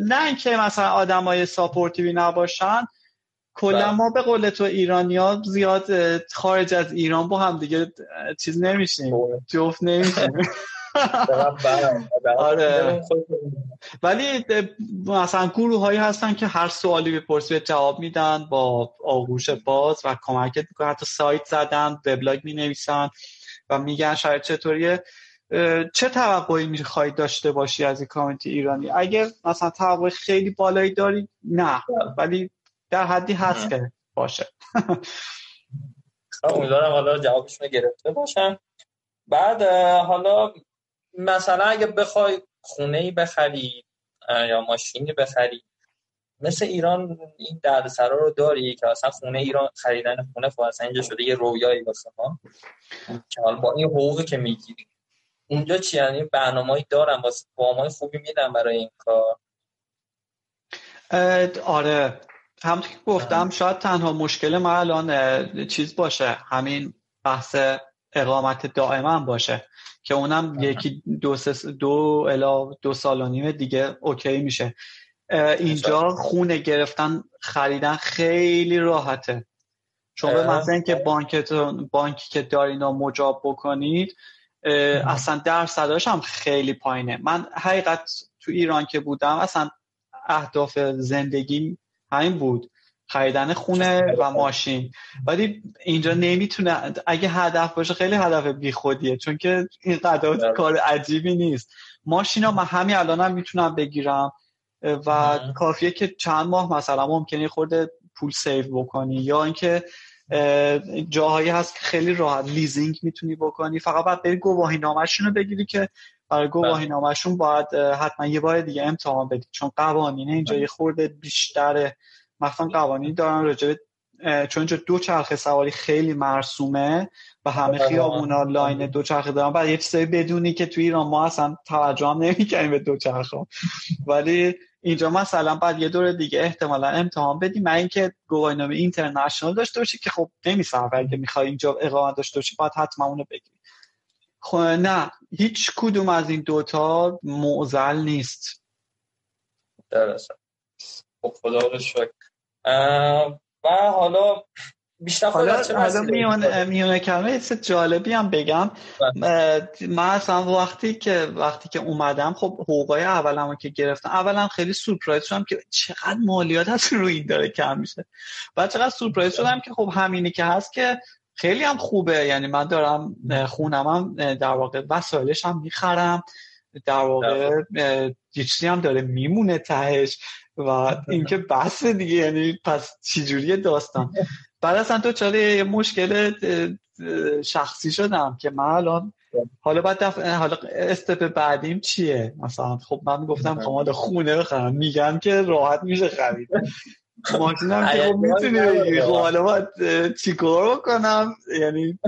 نه اینکه مثلا آدمای ساپورتیوی نباشن. کلا بله. ما به قول تو ایرانیا زیاد خارج از ایران با هم دیگه چیز نمیشیم. جفت نمیشیم. [LAUGHS] آره. ولی مثلا گروه هایی هستن که هر سوالی بپرسی جواب میدن با آغوش باز و کمکت می‌کنن. حتی سایت زدن وبلاگ می نویسن و میگن شاید چطوریه. چه توقعی می‌خوای داشته باشی از این کامیونیتی ایرانی؟ اگر مثلا توقع خیلی بالایی داری نه. ولی در حدی هست که باشه. خب، امیدوارم حالا جوابشون گرفته باشم بعد حالا مثلا اگه بخوای خونه ای بخری یا ماشینی بخری مثل ایران این دردسرا رو داری که اصلا خونه ایران خریدن خونه خب اصلا اینجا شده یه رویایی واسه ما. که حالا با این حقوقی که می‌گیری. اونجا چی یعنی؟ برنامه‌ای دارم واسه وامای خوبی میدن برای این کار. آره. هم که گفتم شاید تنها مشکل ما الان چیز باشه. همین بحث اقامت دائما باشه. که اونم یکی دو, دو الا دو سال و نیم دیگه اوکی میشه. اینجا خونه گرفتن خریدن خیلی راحته. چون به مثلا که بانکتون بانکی که دارینا مجاب بکنید اصلا درصداش هم خیلی پایینه. من حقیقت تو ایران که بودم اصلا اهداف زندگی همین بود. خریدن خونه و ماشین. ولی اینجا نمی‌تونه اگه هدف باشه خیلی هدف بیخودیه چون که این قدرات بله. کار عجیبی نیست. ماشین ها من همین الان هم می‌تونم بگیرم. و کافیه که چند ماه مثلا ممکنه خورده پول save بکنی. یا اینکه جاهایی هست که خیلی راحت leasing می‌تونی بکنی. فقط باید بری گواهی نامشون رو بگیری که برای گواهی بله. نامشون باید حتما یه بار دیگه امتحان بدی چون قوانین اینجا یه خورده بیشتره مثلا قوانین دارن راجع چون اینجا دو چرخه سواری خیلی مرسومه و همه خیابونا line دو چرخه دارن. بعد یه چیزایی بدونی که توی ایران ما اصلا توجه هم نمی‌کنیم به دو چرخه. ولی اینجا مثلا بعد یه دور دیگه احتمالا امتحان بدیم. من اینکه گواهینامه اینترنشنال داشته باشی که خب نمیصرفه اگه می‌خوای اینجا اقامت داشته باشی باید حتما اونو بگیری. نه هیچ کدوم از این دوتا معزل نیست. درسته. خب خدا رو شکر. و حالا بیشتر حالا, حالا میونه میونه کلمه جالبی هم بگم. بله. من اصلا وقتی که وقتی که اومدم خب حقوقای اولمو که گرفتم اولا خیلی سورپرایز شدم که چقدر مالیات از روی این داره کم میشه. بعد چقدر سورپرایز شدم که خب همینی که هست که خیلی هم خوبه. یعنی من دارم خونم هم در واقع وسایلش هم می‌خرم. در واقع چیزی هم داره میمونه تهش و اینکه بحث دیگه یعنی پس چجوری داستان. [LAUGHS] بعد اصلا تو چرا یه مشکل شخصی شدم که من الان حالا بعد دف... حالا استپ بعدیم چیه؟ مثلا خب من گفتم خب خونه بخرم. میگن که راحت میشه خرید. [LAUGHS] ماشینم که خب می‌تونی بگیری. خب حالا باید چیکار بکنم؟ یعنی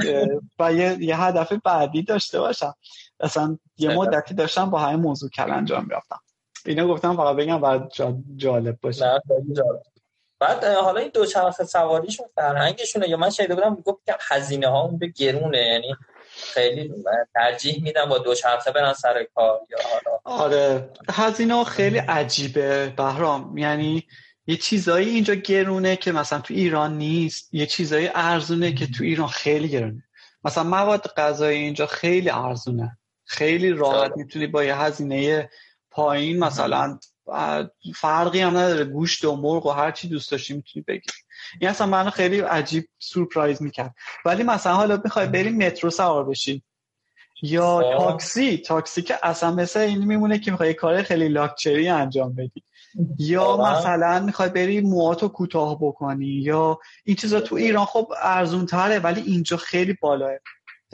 با یه, هدف بعدی داشته باشم. اصلا یه مدتی داشتم با همین موضوع کل انجام بیافتم اینا گفتم فقط بگم بعد جالب باشه. بعد حالا این دو چرخ سواریشون فرهنگشونه. یا من شنیده بودم گفت که هزینه ها اون به گرونه. یعنی خیلی ترجیح میدم با دو چرخه برن سر کار یا حالا. آره. هزینه ها خیلی عجیبه بهرام. یعنی یه چیزایی اینجا گرونه که مثلا تو ایران نیست یه چیزایی ارزونه که تو ایران خیلی گرونه. مثلا مواد غذایی اینجا خیلی ارزونه. خیلی راحت می‌تونی با یه هزینه پایین مثلا فرقی هم نداره. گوشت و مرغ و هر چی دوست داشتی می‌تونی بگیری. این اصلا منو خیلی عجیب سورپرایز می‌کرد. ولی مثلا حالا می‌خوای بریم مترو سوار بشی. یا. تاکسی. تاکسی که اصلا مثل این میمونه که می‌خوای کار خیلی لاکچری انجام بدی. یا مثلا می‌خوای بری مواتو کوتاه بکنی یا این چیزا تو ایران خب ارزون تره ولی اینجا خیلی بالاه.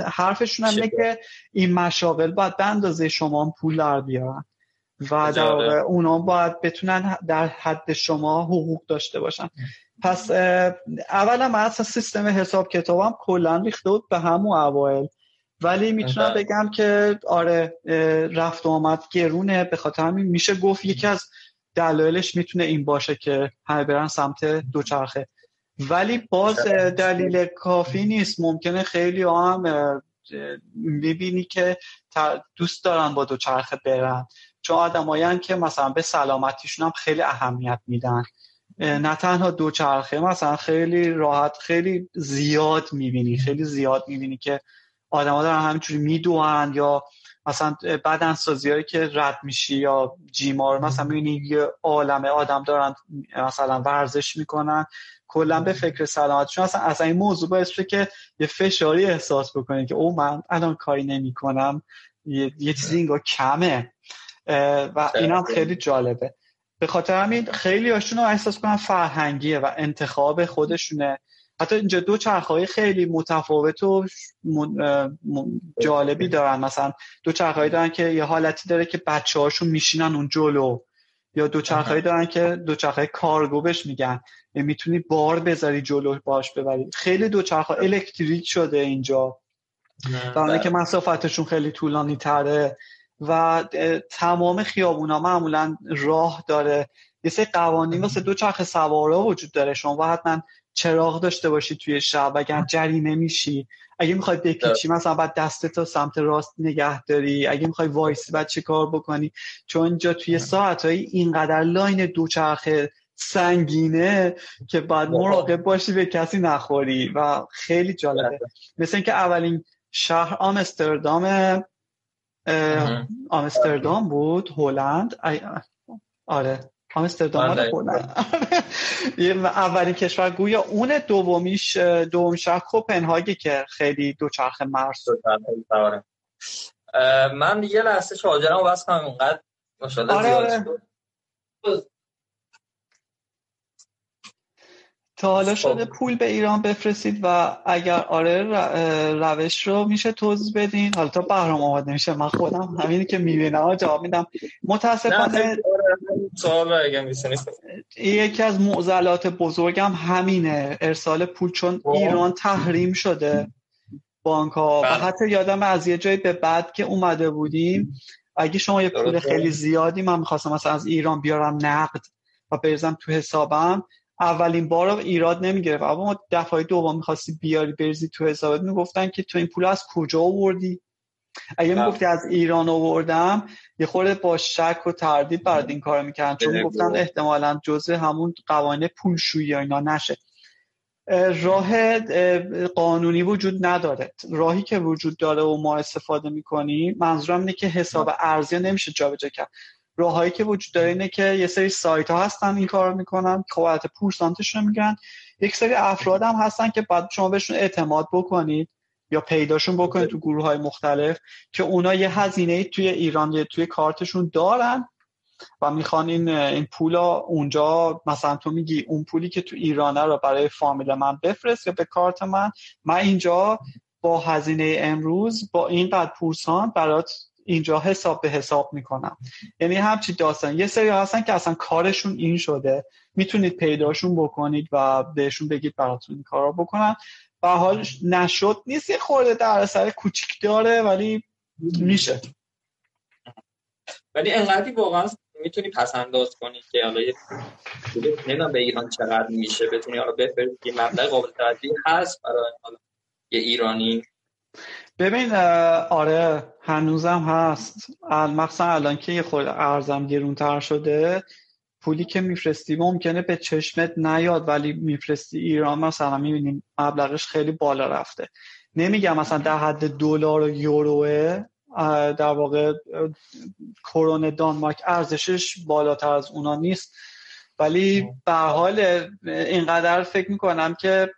حرفشون هم که این مشاغل باید به اندازه شما پول در بیارن و در اونا باید بتونن در حد شما حقوق داشته باشن. پس اولا من اصلا سیستم حساب کتابم کلا ریخته بود به همون اوایل. ولی می‌تونم بگم که آره رفت و آمد گرونه. به خاطر همین میشه گفت یکی از دلایلش می‌تونه این باشه که همه برن سمت دوچرخه. ولی باز دلیل کافی نیست. ممکنه خیلی هم می‌بینی که دوست دارن با دوچرخه برن. چون آدمایی که مثلا به سلامتیشون هم خیلی اهمیت میدن. نه تنها دوچرخه مثلا خیلی راحت خیلی زیاد می‌بینی. خیلی زیاد می‌بینی که آدما دارن همینجوری میدوهن یا مثلا بدن سازی هایی که رد میشی یا جیمار مثلا می‌بینی یه عالمه آدم دارن مثلا ورزش می‌کنن کلا به فکر سلامتشون اصلا اصلا این موضوع باعث شده که یه فشاری احساس بکنه که او من الان کاری نمی‌کنم. یه, یه چیزی اینگاه کمه. و این هم خیلی جالبه. به خاطر همین خیلی هاشون رو احساس کنن فرهنگیه و انتخاب خودشونه. حتی اینجا دو چرخهای خیلی متفاوت و جالبی دارن. مثلا دو چرخهایی دارن که یه حالتی داره که بچه هاشون میشینن اون جلو. یا دو چرخهایی دارن که دو چرخهای کارگو بهش میگن. می‌تونی بار بذاری جلو باش ببری. خیلی دو چرخ الکتریک شده اینجا. و که مسافتشون خیلی طولانی تره و تمام خیابونا معمولا راه داره. یه سری قوانین واسه دو چرخ سوارا وجود داره. شما حتما چراغ داشته باشی توی شب اگر جریمه میشی اگه می‌خوای بپیچی مثلا بعد دستت سمت راست نگه داری. اگه می‌خوای وایسی بعد چه کار بکنی؟ چون اینجا توی ساعتهایی اینقدر line دوچرخه سنگینه که بعد مراقب باشی به کسی نخوری و خیلی جالبه. مثل اینکه اولین شهر آمستردام آمستردام بود هلند. آره. آمستردام آره. [LAUGHS] اولین کشور. گویا اون دومیش دوم شهر کوپنهاگی که خیلی دوچرخه مرز. من یه لحظه شاجرم بس کنم اونقدر آره آره. تا حالا شده پول به ایران بفرستید و اگر آره روش رو میشه توضیح بدین. حالا تا بهرام آماده نمیشه من خودم همینی که می‌بینم. جواب میدم. متاسفانه یکی از معضلات بزرگم همینه. ارسال پول چون خب. ایران تحریم شده. بانک ها و بله. حتی یادم از یه جایی به بعد که اومده بودیم اگه شما یه پول خیلی زیادی من می‌خواستم مثلا از ایران بیارم نقد و بریزم تو حسابم اولین بار ایراد نمی‌گرفت. اما دفعه دوم می‌خواستی بیاری برزی تو حسابت می‌گفتن که تو این پول از کجا آوردی؟ اگه. می‌گفتی از ایران آوردم یه خورده با شک و تردید برات این کار می‌کردن چون گفتن احتمالا جزء همون قوانین پولشویی یا اینا نشه. راه قانونی وجود نداره. راهی که وجود داره و ما استفاده می‌کنیم منظورم اینه که حساب ارزی نمیشه جابجا کرد. راههایی که وجود داره اینه که یه سری سایت ها هستن این کار می‌کنن. که پورسانتشون میگن یک سری افراد هم هستن که بعد شما بهشون اعتماد بکنید یا پیداشون بکنید تو گروه های مختلف که اونا یه هزینه توی ایران یه توی کارتشون دارن و می‌خوان این این پولا اونجا مثلا تو میگی اون پولی که تو ایرانه رو برای فامیل من بفرست یا به کارت من من اینجا با هزینه امروز با این قد پورسان برات اینجا حساب به حساب می‌کنم. یعنی همچی داستان. یه سری هستن که اصلا کارشون این شده. می‌تونید پیداشون بکنید و بهشون بگید براتون این کار رو بکنن. و حال نشد. نیست یه خورده در اثر کوچیک داره ولی میشه. ولی انقدری واقعا می‌تونی پس انداز کنی که حالا نمی‌دونم به ایران چقدر میشه. بتونی حالا بفرستی. مبلغ قابل توجهی هست برای حالا یه ایرانی. ببین آره هنوزم هست. مخصوصا الان که یه خود ارزم گرونتر شده پولی که میفرستی ممکنه به چشمت نیاد ولی میفرستی ایران مثلا می‌بینیم مبلغش خیلی بالا رفته. نمیگم مثلا در حد دلار و یوروه در واقع کرون دانمارک ارزشش بالاتر از اونا نیست. ولی به حال اینقدر فکر می‌کنم که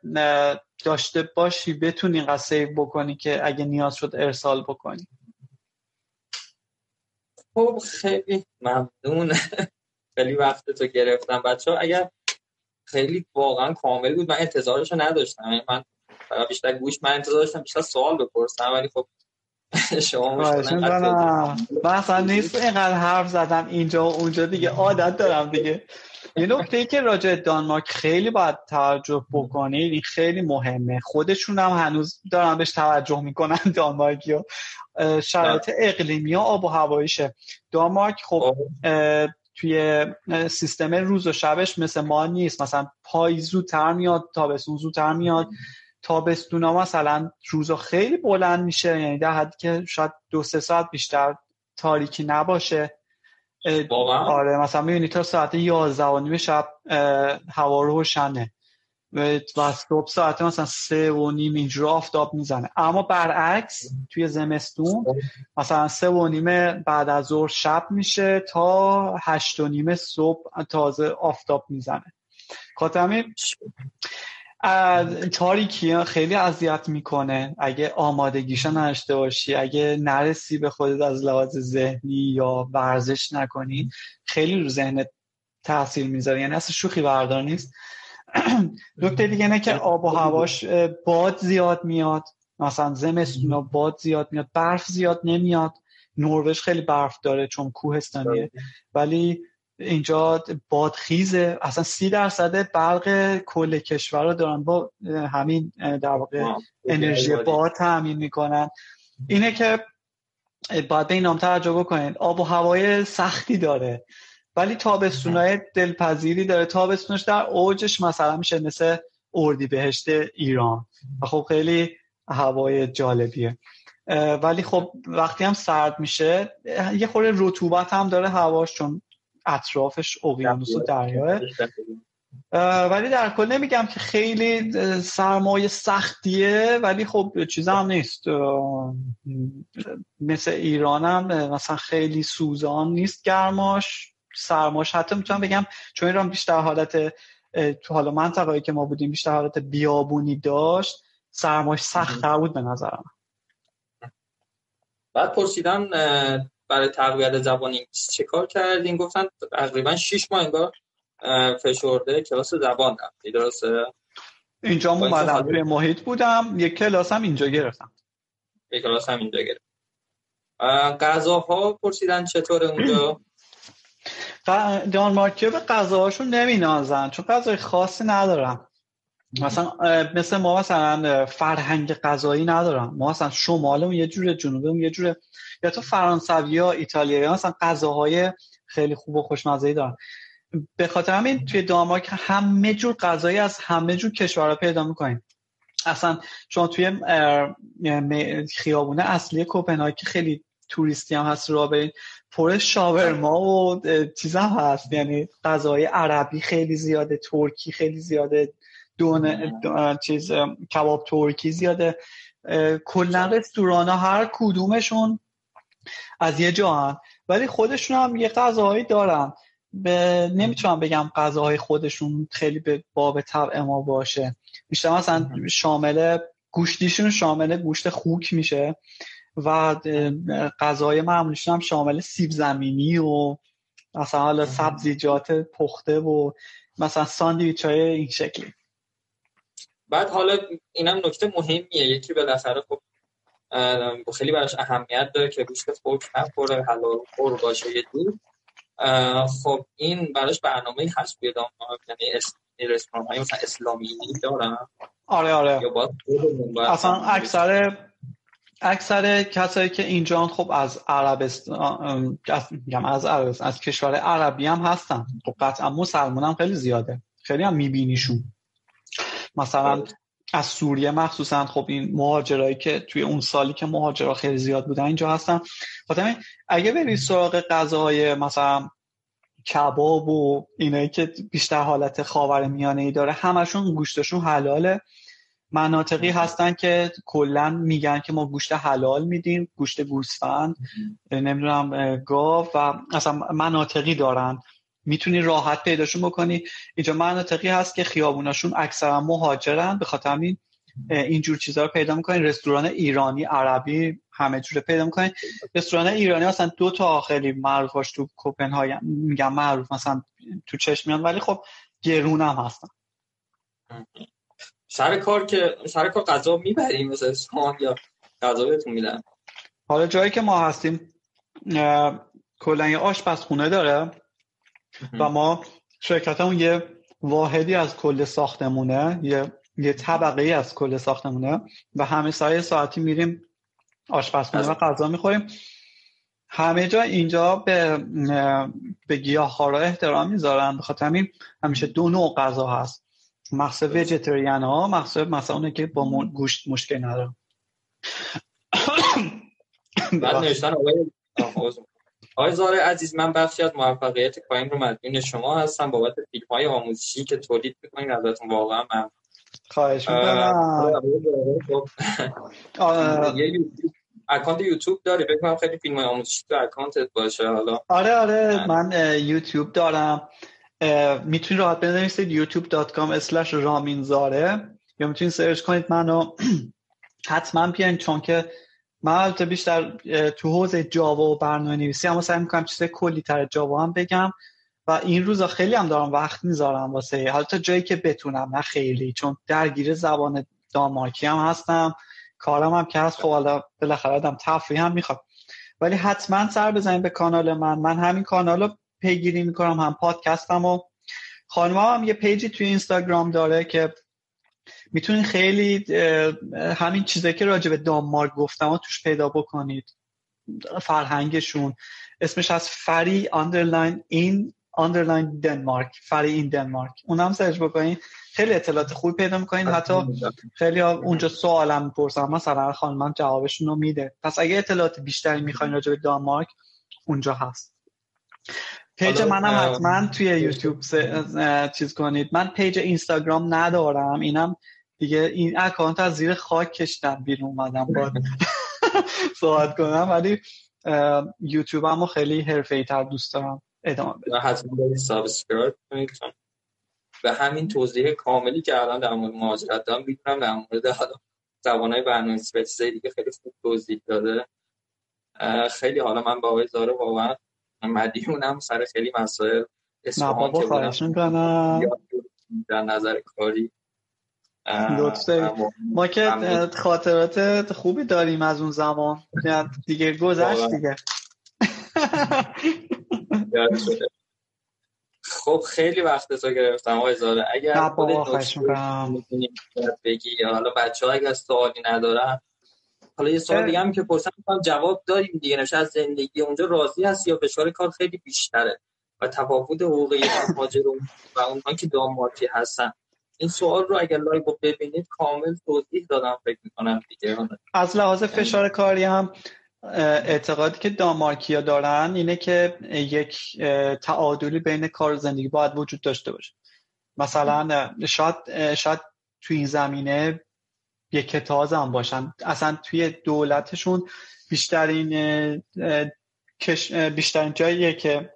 داشته باشی بتونی سیو بکنی که اگه نیاز شد ارسال بکنی. خب خیلی ممنون. خیلی وقت تو گرفتم. بچه ها اگر خیلی واقعا کامل بود من انتظارشو نداشتم. یعنی من بیشتر گوش من انتظار داشتم بیشتر سوال بپرسم ولی خب شما مثلا نیست اینقدر حرف زدم اینجا و اونجا دیگه. عادت دارم دیگه. یه نکته ای که راجع دانمارک خیلی باید توجه بکنید این خیلی مهمه. خودشون هم هنوز دارن بهش توجه می‌کنن دانمارکی و شرایط اقلیمی و آب و هواییشه. دانمارک خب توی سیستم روز و شبش مثل ما نیست. مثلا پای زودتر میاد تابستون زودتر میاد. تابستون ها مثلا روزا خیلی بلند میشه یعنی در حدی که شاید دو سه ساعت بیشتر تاریکی نباشه. آره مثلا می‌بینی تا ساعت یازده و نیم شب هوا روشنه. و صبح ساعت مثلا سه و نیم اینجور آفتاب می‌زنه. اما برعکس توی زمستون مثلا سه و نیم بعد از ظهر شب میشه تا هشت و نیم صبح تازه آفتاب می‌زنه. کاتمی تاریکی خیلی اذیت می‌کنه. اگه آمادگیشو نداشته باشی اگه نرسی به خودت از لحاظ ذهنی یا ورزش نکنی خیلی رو ذهنت تاثیر می‌ذاره. یعنی اصلا شوخی بردار نیست. [CLEARS THROAT] نکته دیگه اینه که آب و هواش باد زیاد میاد. مثلا زمستون باد زیاد میاد. برف زیاد نمیاد. نروژ خیلی برف داره چون کوهستانیه. ولی اینجا بادخیزه اصلا سی درصد برق کل کشور رو دارن. با همین در واقع انرژی باد تامین می‌کنن. اینه که باید به این نام توجه بکنید آب و هوای سختی داره. ولی تابستونای دلپذیری داره. تابستونش در اوجش مثلا میشه مثل اردی بهشت ایران. و خب خیلی هوای جالبیه. ولی خب وقتی هم سرد میشه یه خورده رطوبت هم داره هواش چون اطرافش اقیانوس و دریاه ولی در کل نمیگم که خیلی سرمایه سختیه ولی خب چیز هم نیست مثل ایرانم مثلا خیلی سوزان نیست گرماش. سرماش حتی می‌تونم بگم چون ایران بیشتر حالت تو حالا منطقه‌ای که ما بودیم بیشتر حالت بیابونی داشت سرماش سختتر بود به نظرم. بعد پرسیدم برای تقویت زبان انگلیسی چه کار کردین؟ گفتن تقریبا 6 ماه انگار فشرده کلاس زبان رفتی درسته؟ اینجا اومدم توی محیط بودم یک کلاس هم اینجا گرفتم. یک کلاس هم اینجا گرفتم. غذاها پرسیدن چطور اونجا؟ [CLEARS THROAT] دانمارکی به غذاهاشون نمینازن چون غذای خاصی ندارن. مثلا مثل ما مثلا فرهنگ غذایی ندارن. ما مثلا شمالمون یه جوره جنوبمون یه جوره. یا تو فرانسوی یا ایتالیایی مثلا غذاهای خیلی خوب و خوشمزه دارن. به خاطر همین توی دانمارک همه جور غذایی از همه جور کشورها پیدا می‌کنیم. اصلا شما توی خیابونه اصلی کوپنهاگ که خیلی توریستی هم هست را برید پر شاورما و چیز هم هست. یعنی غذای عربی خیلی زیاده ترکی خیلی زیاده دون, چیز کباب ترکی زیاده. کلا رستوران ها هر کدومشون از یه جا هم. ولی خودشون هم یه غذاهایی دارن. به نمی‌تونم بگم غذاهای خودشون خیلی به باب طبع ما باشه. بیشتر مثلا شامل گوشتیشون شامل گوشت خوک میشه و غذای معمولیشون هم شامل سیب زمینی و مثلا حالا سبزیجات پخته و مثلا ساندویچ های این شکلی. بعد حالا اینم نکته مهمیه. یکی بالاخره خب خیلی براش اهمیت داره که گوشت خوک نخوره حلال خور باشه یه دور خب این براش برنامه هست بیاد یعنی رستوران های مثلا اسلامی دارن؟ آره آره. اصلا اکثر اکثر کسایی که اینجا خب از عربستان از عربستان از کشور عربی هم هستن. خب قطعا مسلمان هم خیلی زیاده. خیلی هم میبینیشون. مثلا از سوریه مخصوصا. خب این مهاجرایی که توی اون سالی که مهاجرا خیلی زیاد بودن اینجا هستن. خاطر اگه بری سراغ غذاهای مثلا کباب و اینایی که بیشتر حالت خاور میانه ای داره همشون گوشتشون حلاله. مناطقی هستن که کلا میگن که ما گوشت حلال میدیم گوشت گوسفند نمی‌دونم گاو و اصلا مناطقی دارن. می‌تونی راحت پیداشون بکنی. اینجا مناطقی هست که خیابوناشون اکثرا مهاجرن. به خاطر همین اینجور چیزها رو پیدا می‌کنین. رستوران ایرانی عربی همه جوره پیدا می‌کنین. رستوران ایرانی اصلا دو تا خیلی معروفاش تو کوپنهاگن. میگم معروف مثلا تو چشم میان ولی خب گرون هم هستن. سر کار که سر کار غذا می‌بریم مثلا یا غذا بهتون میدن؟ حالا جایی که ما هستیم کلا یه آشپزخونه داره. و ما شرکتمون یه واحدی از کل ساختمونه یه یه طبقه ای از کل ساختمونه و همه سایه ساعتی میریم آشپزخونه و غذا می‌خوریم. همه جا اینجا به به گیاهخوارا احترام می‌ذارن به خاطر همین همیشه دو نوع غذا هست. مخصوص ویژیتریان ها مخصوص مثلا اونه که با گوشت مشکل ندارن بعد نوشتن آقای زاره عزیز من بخشی از موفقیت پایین رو مدیون شما هستم بابت فیلم های آموزشی که تولید می‌کنین ازتون واقعا من خواهش می‌کنم. اکانت یوتیوب داری؟ فکر کنم خیلی فیلم آموزشی تو اکانتت باشه حالا. آره آره من یوتیوب دارم. می‌تونید راحت بنویسید youtube.com slash رامین زاره یا می‌تونید search کنید منو. [CLEARS THROAT] حتما بیاین چون که من البته بیشتر تو حوزه جاوا و برنامه نویسی اما سعی می‌کنم چیز کلی تر جاوا هم بگم و این روزا خیلی هم دارم وقت می‌ذارم واسه حالا جایی که بتونم نه خیلی چون درگیر زبان دانمارکی هم هستم کارم هم که هست خب حالا بالاخره آدم تفریح هم می‌خواد. ولی حتما سر بزنید به کانال من. من همین کانال رو پیگیری می‌کنم هم پادکستم و خانم هم یه پیجی توی اینستاگرام داره که می‌تونید خیلی همین چیزایی که راجع به دانمارک گفتم و توش پیدا بکنید. فرهنگشون. اسمش از Fari underline in underline Denmark. Fari in Denmark. اونم search بکنید خیلی اطلاعات خوبی پیدا می‌کنین. حتی خیلی اونجا سوالم می‌پرسن. مثلا خانم جوابشون رو میده. پس اگه اطلاعات بیشتری می‌خواین راجع به دانمارک اونجا هست. page منم حتما توی یوتیوب چیز کنید. من page اینستاگرام ندارم. اینم دیگه این اکانت از زیر خاک کشتم بیرون اومدم. باید [LAUGHS] صحبت کنم. ولی یوتیوب هم خیلی حرفه تر دوست دارم ادامه بدم. حتما subscribe کنید به همین توضیح کاملی که الان در مورد مهاجرت دارم می‌تونم در مورد حالا زبانهای برنامه‌نویسی و چیزای دیگه خیلی خوب توضیح داده. خیلی حالا من با آقای زاره واقعا مدیونم سر خیلی مسائل اصفهان که بودم. در نظر کاری. ما که خاطرات خوبی داریم از اون زمان. دیگه گذشت دیگه. [LAUGHS] خب خیلی وقت تو گرفتم آقای زاده. اگر خودت بگی حالا بچه ها اگر سوالی ندارن حالا یه سوال دیگه هم که پرسن جواب داریم دیگه نشه از زندگی اونجا راضی هست یا فشار کار خیلی بیشتره؟ و تفاوت حقوقی مهاجرون و اونها که دانمارکی هستن. این سوال رو اگر live ببینید کامل توضیح دادم فکر می‌کنم دیگه. از لحاظ فشار کاری هم اعتقادی که دانمارکیا دارن اینه که یک تعادلی بین کار و زندگی باید وجود داشته باشه. مثلا شاید شاید تو این زمینه یک کتاز هم باشن. اصلا توی دولتشون بیشترین بیشترین جاییه که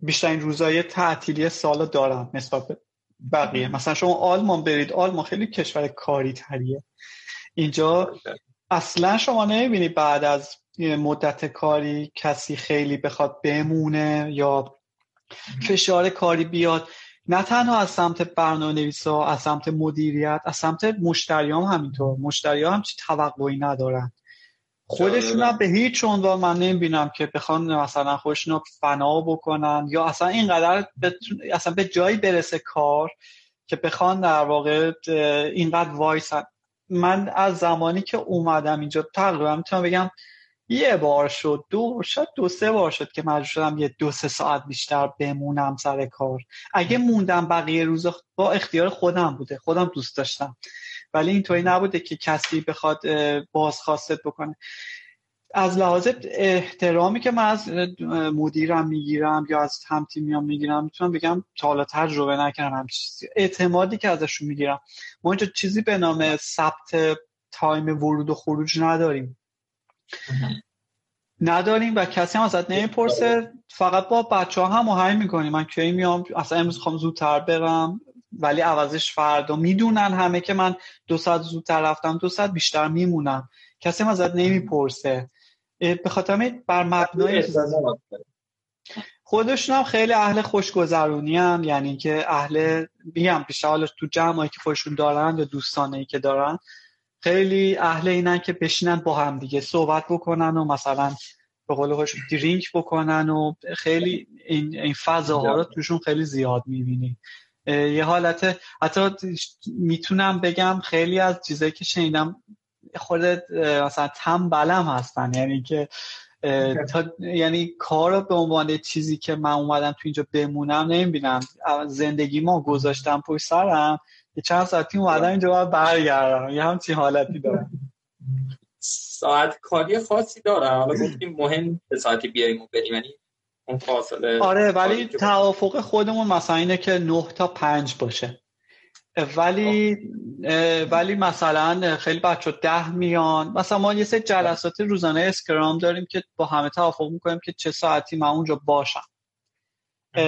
بیشترین روزای تعطیلی سال دارن نسبت به بقیه. مثلا شما آلمان برید. آلمان خیلی کشور کاری تریه اینجا اصلا شما نمی‌بینی بعد از مدت کاری کسی خیلی بخواد بمونه یا فشار کاری بیاد. نه تنها از سمت برنامه نویسا از سمت مدیریت از سمت مشتریام همینطور. مشتری هم چی توقعی ندارن. خودشون هم به هیچ عنوان من نمی‌بینم که بخوان مثلا خودشون فنا بکنن یا اصلا اینقدر اصلا به جایی برسه کار که بخوان در واقع اینقدر وایسن. من از زمانی که اومدم اینجا تقریبا می‌تونم بگم یه بار شد دو شد دو سه بار شد که مجبور شدم یه دو سه ساعت بیشتر بمونم سر کار. اگه موندم بقیه روز با اختیار خودم بوده خودم دوست داشتم. ولی اینطوری نبوده که کسی بخواد بازخواست بکنه. از لحاظ احترامی که من از مدیرم می‌گیرم یا از هم تیمیام می‌گیرم می‌تونم بگم تا حالا تجربه نکردم هم چیزی. اعتمادی که ازشون می‌گیرم. ما اینجا چیزی به نام ثبت تایم ورود و خروج نداریم. نداریم و کسی هم ازت نمی‌پرسه. فقط با بچه ها هم آهنگ می‌کنیم. من کی میام؟ اصلا امروز خوام زودتر برم. ولی عوضش فردا. می‌دونن همه که من دو ساعت زودتر رفتم دو ساعت بیشتر میمونم. کسی هم ازت نمی‌پرسه. به خاطر بر مبنای خودشون هم خیلی اهل خوشگذرونی هم یعنی که اهل میگم بیشتر تو جمعی که خودشون دارن یا دوستانه ای که دارن خیلی اهل اینن که بشینن با هم دیگه صحبت بکنن و مثلا به قول خوش درینک بکنن و خیلی این, این فضاها رو توشون خیلی زیاد می‌بینی. یه حالت حتی می‌تونم بگم خیلی از چیزایی که شنیدم خودت مثلا تنبلم هستن. یعنی که تا یعنی کار رو به عنوان چیزی که من اومدم تو اینجا بمونم نمی‌بینم. زندگی ما گذاشتم پشت سرم. یه چند ساعتی اومدم اینجا باید برگردم. یه همچین حالتی دارم. ساعت کاری خاصی داره حالا گفتیم مهم به ساعتی بیاییم و بریم. یعنی اون فاصله آره ولی توافق خودمون مثلا اینه که 9 تا 5 باشه. ولی ولی مثلا خیلی بچه ده میان. مثلا ما یه سه جلسات روزانه اسکرام داریم که با همه توافق می‌کنیم که چه ساعتی من اونجا باشم.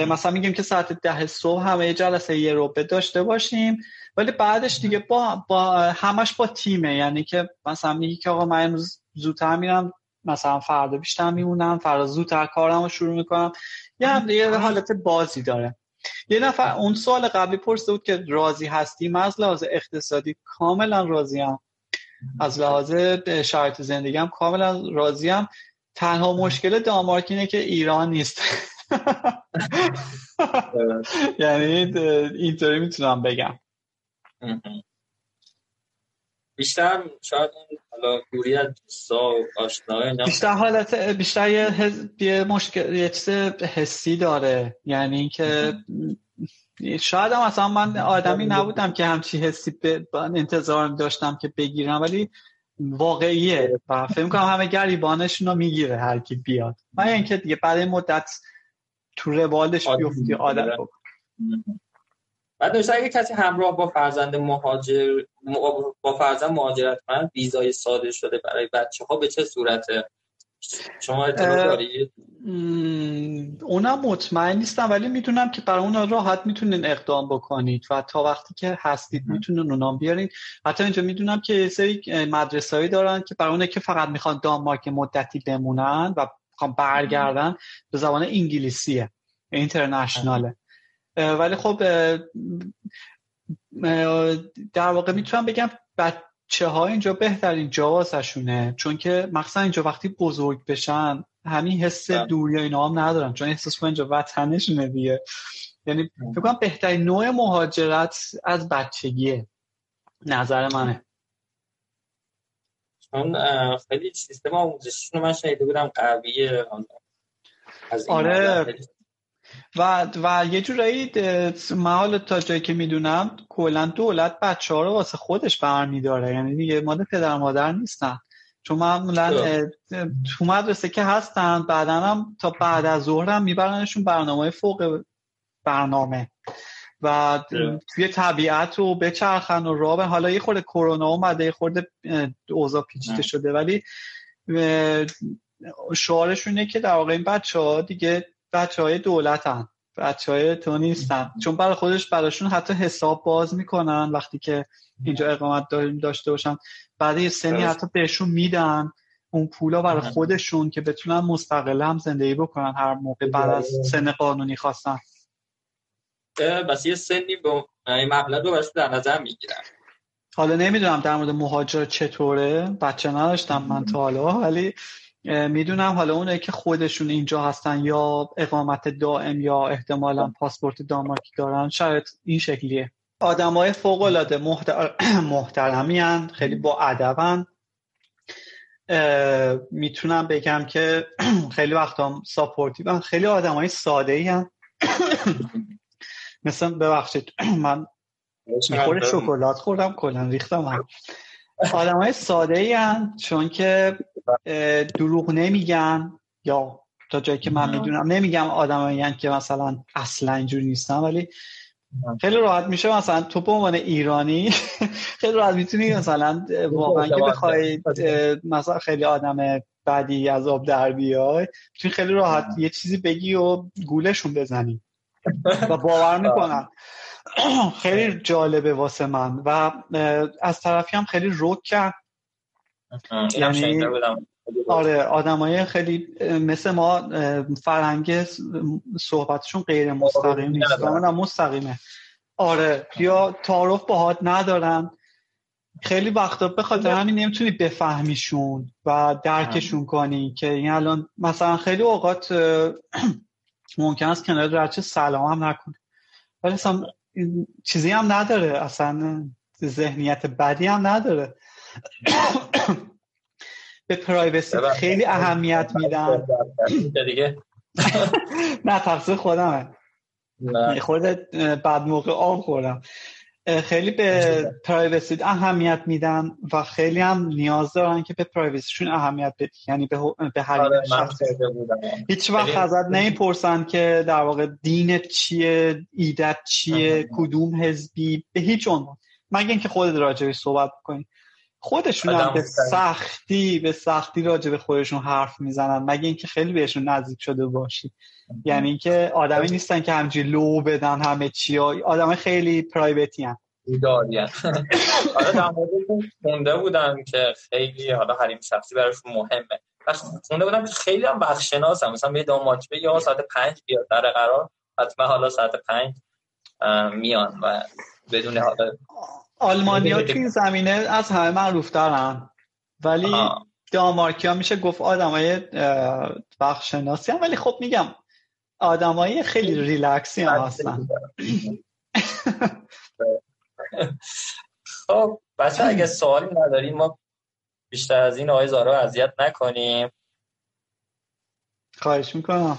مثلا میگیم که ساعت ده صبح همه جلسه یه روبه داشته باشیم. ولی بعدش دیگه با, با همش با تیمه. یعنی که مثلا میگی که آقا من امروز زودتر میرم مثلا فردا بیشتر میمونم فردا زودتر کارم رو شروع می‌کنم. یه هم یه حالت بازی داره. یه نفر اون سال قبلی پرسیده بود که راضی هستی؟ من از لحاظ اقتصادی کاملا راضیم. از لحاظ شرایط زندگیم کاملا راضیم. تنها مشکل دامارک اینه که ایران نیست. [LAUGHS] [LAUGHS] یعنی اینطوری می‌تونم بگم. بیشتر شاید حالا دوری از دوستا و بیشتر حالت بیشتر یه, یه مشکل یه چیز حسی داره. یعنی اینکه شاید هم مثلا من آدمی نبودم که همچی حسی به انتظار داشتم که بگیرم ولی واقعیه. و فکر کنم همه گریبانشون رو می‌گیره هر کی بیاد. من اینکه دیگه بعد مدت تو روالش بیفتی عادت بعد نوشته اگه کسی همراه با فرزند مهاجر با فرزند مهاجرت من ویزای ساده شده برای بچه ها به چه صورته؟ شما اطلاع دارید؟ اونم مطمئن نیستم ولی می‌تونم که برای اون راحت می‌تونین اقدام بکنید و تا وقتی که هستید می‌تونین اونام بیارید حتی اینجا می‌دونم که سری مدرسه دارن که برای اونه که فقط می‌خوان دانمارک مدتی بمونن و می‌خوان برگردن به زبان انگلیسیه اینترنشناله. ولی خب در واقع می‌تونم بگم بچه ها اینجا بهترین جا چون که مخصوصا اینجا وقتی بزرگ بشن همین حس بله. دوری اینا هم ندارن. چون احساس کنن اینجا وطنشونه دیگه. یعنی فکر کنم بهترین نوع مهاجرت از بچگیه. نظر منه. چون خیلی سیستم آموزشیشون من شنیده بودم قویه. از آره. و و یه جورایی محال تا جایی که می‌دونم کلا دولت بچه ها رو واسه خودش برمیداره. یعنی دیگه مال پدر مادر نیستن. چون معمولا تو مدرسه که هستن بعدا هم تا بعد از ظهر هم میبرنشون برنامه فوق برنامه. و توی طبیعت رو بچرخن و راه حالا یه خورده کرونا اومده یه خورده اوضاع پیچیده شده. ولی شعارشونه که در واقع این بچه ها دیگه بچه های دولتن بچه های تو نیستن. چون برای خودش براشون حتی حساب باز می‌کنن وقتی که اینجا اقامت داریم داشته باشن. بعد یه سنی حتی بهشون میدن اون پولا برای خودشون که بتونن مستقل هم زندگی بکنن هر موقع بعد از سن قانونی خواستن. بس یه سنی به مبلغ رو در نظر می‌گیرن. حالا نمی‌دونم در مورد مهاجر چطوره. بچه نداشتم من تا حالا ولی می‌دونم حالا اونایی که خودشون اینجا هستن یا اقامت دائم یا احتمالا پاسپورت دانمارکی دارن شاید این شکلیه. آدم های فوق العاده محتر... [CLEARS THROAT] محترمی خیلی با ادبن. می‌تونم بگم که [CLEARS THROAT] خیلی وقتا ساپورتی خیلی آدم های ساده ای [CLEARS THROAT] مثلا ببخشید من می‌خوره شکلات خوردم کلا ریختم. هم. آدم های ساده ای چون که دروغ نمیگن. یا تا جایی که من می‌دونم نمیگم آدم که مثلا اصلا اینجوری نیستن ولی خیلی راحت میشه مثلا تو به عنوان ایرانی [LAUGHS] خیلی راحت می‌تونی مثلا واقعا که بخوای مثلا خیلی آدم بعدی از آب در بیای می‌تونی خیلی راحت یه چیزی بگی و گولشون بزنی. و باور می‌کنن خیلی جالبه واسه من. و از طرفی هم خیلی روک کرد. یعنی آره آدمای خیلی مثل ما فرهنگ صحبتشون غیر مستقیم نیست مستقیمه. آره یا تعارف باهات ندارن. خیلی وقتا به خاطر همین نمی‌تونی بفهمیشون و درکشون کنی که این الان مثلا خیلی اوقات [CLEARS THROAT] ممکن است کنار رچه سلام هم نکنه. ولی اصلا چیزی هم نداره. اصلا ذهنیت بدی هم نداره. [COUGHS] به پرایوسی خیلی اهمیت میدن. دیگه؟ نه تقصیر خودمه. خودت بعد موقع آب خوردم. خیلی به پرایوسی اهمیت میدن و خیلی هم نیاز دارن که به پرایوسیشون اهمیت بدی. یعنی به به هر آره هیچ وقت ازت نمی‌پرسن که در واقع دینت چیه ایدت چیه کدوم حزبی به هیچ عنوان. مگه اینکه خودت راجعش صحبت کنی خودشون هم به سختی به سختی راجع به خودشون حرف می‌زنن. مگه اینکه خیلی بهشون نزدیک شده باشی. یعنی اینکه آدمی نیستن که همجوری لو بدن همه چی آدم خیلی پرایوتی هم آره در خونده بودم که خیلی حالا حریم شخصی براشون مهمه. خونده بودم که خیلی هم بخشناس هم مثلا به داماد یا ساعت پنج بیاد در قرار. حتما حالا ساعت پنج میان و بدون حالا آلمانی ها [LAUGHS] تو این زمینه از همه معروف دارن ولی دامارکی ها میشه گفت آدم های بخشناسی هم. ولی خب میگم آدم های خیلی ریلکسی هم هستن. [LAUGHS] خب بچه اگه سوالی نداریم ما بیشتر از این آقای زارا اذیت نکنیم. خواهش می‌کنم.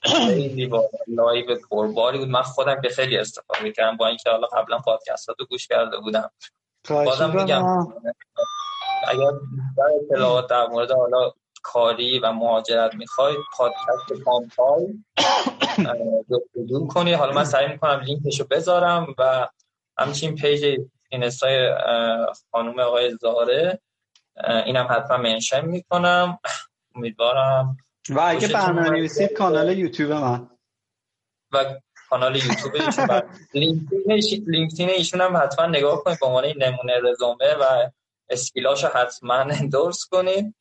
خیلی با live پرباری بود. من خودم که خیلی استفاده کردم با اینکه حالا قبلا پادکست رو گوش کرده بودم. بازم میگم اگر اطلاعات در مورد حالا کاری و مهاجرت می‌خواید پادکست کامپای جستجو کنید حالا من سعی می‌کنم لینکشو بذارم و همچین page اینستای خانوم آقای زاره اینم حتما mention می‌کنم. امیدوارم و اگه برنامه نویسید کانال یوتیوب من. و کانال یوتیوب ایشون. لینکدین ایشون هم حتما نگاه کنید. به عنوان نمونه رزومه و skill اشو حتما endorse کنید.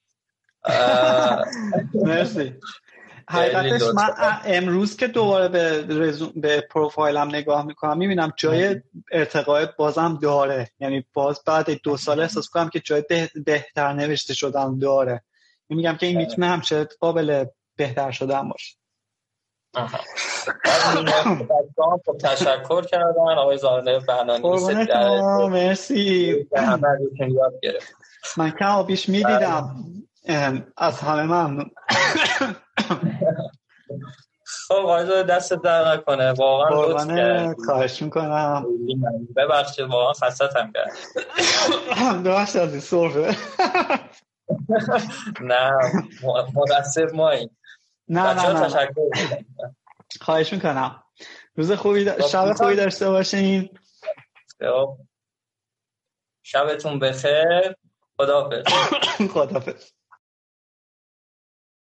مرسی. حقیقتش من امروز که دوباره به, رزوم به پروفایلم نگاه می‌کنم می‌بینم جای ارتقای بازم داره. یعنی باز بعد دو سال احساس کنم که جای بهتر نوشته شدن داره. میگم که این می‌تونه همشه قابل بهتر شدن باشه. خب تشکر کردن. آقای زانه بهنانی مرسی. من که آبیش می‌دیدم. از همه ممنون. خب آقای دست در نکنه. واقعا لطف کرد خواهش می‌کنم. ببخشید واقعا خستتم کرد ببخشید از این صرفه نه مقصر ما این نه نه نه. تشکر خواهش می‌کنم. روز خوبی خب، شب خوبی داشته باشین. خب. شبتون بخیر. خداحافظ. [COUGHS] خداحافظ.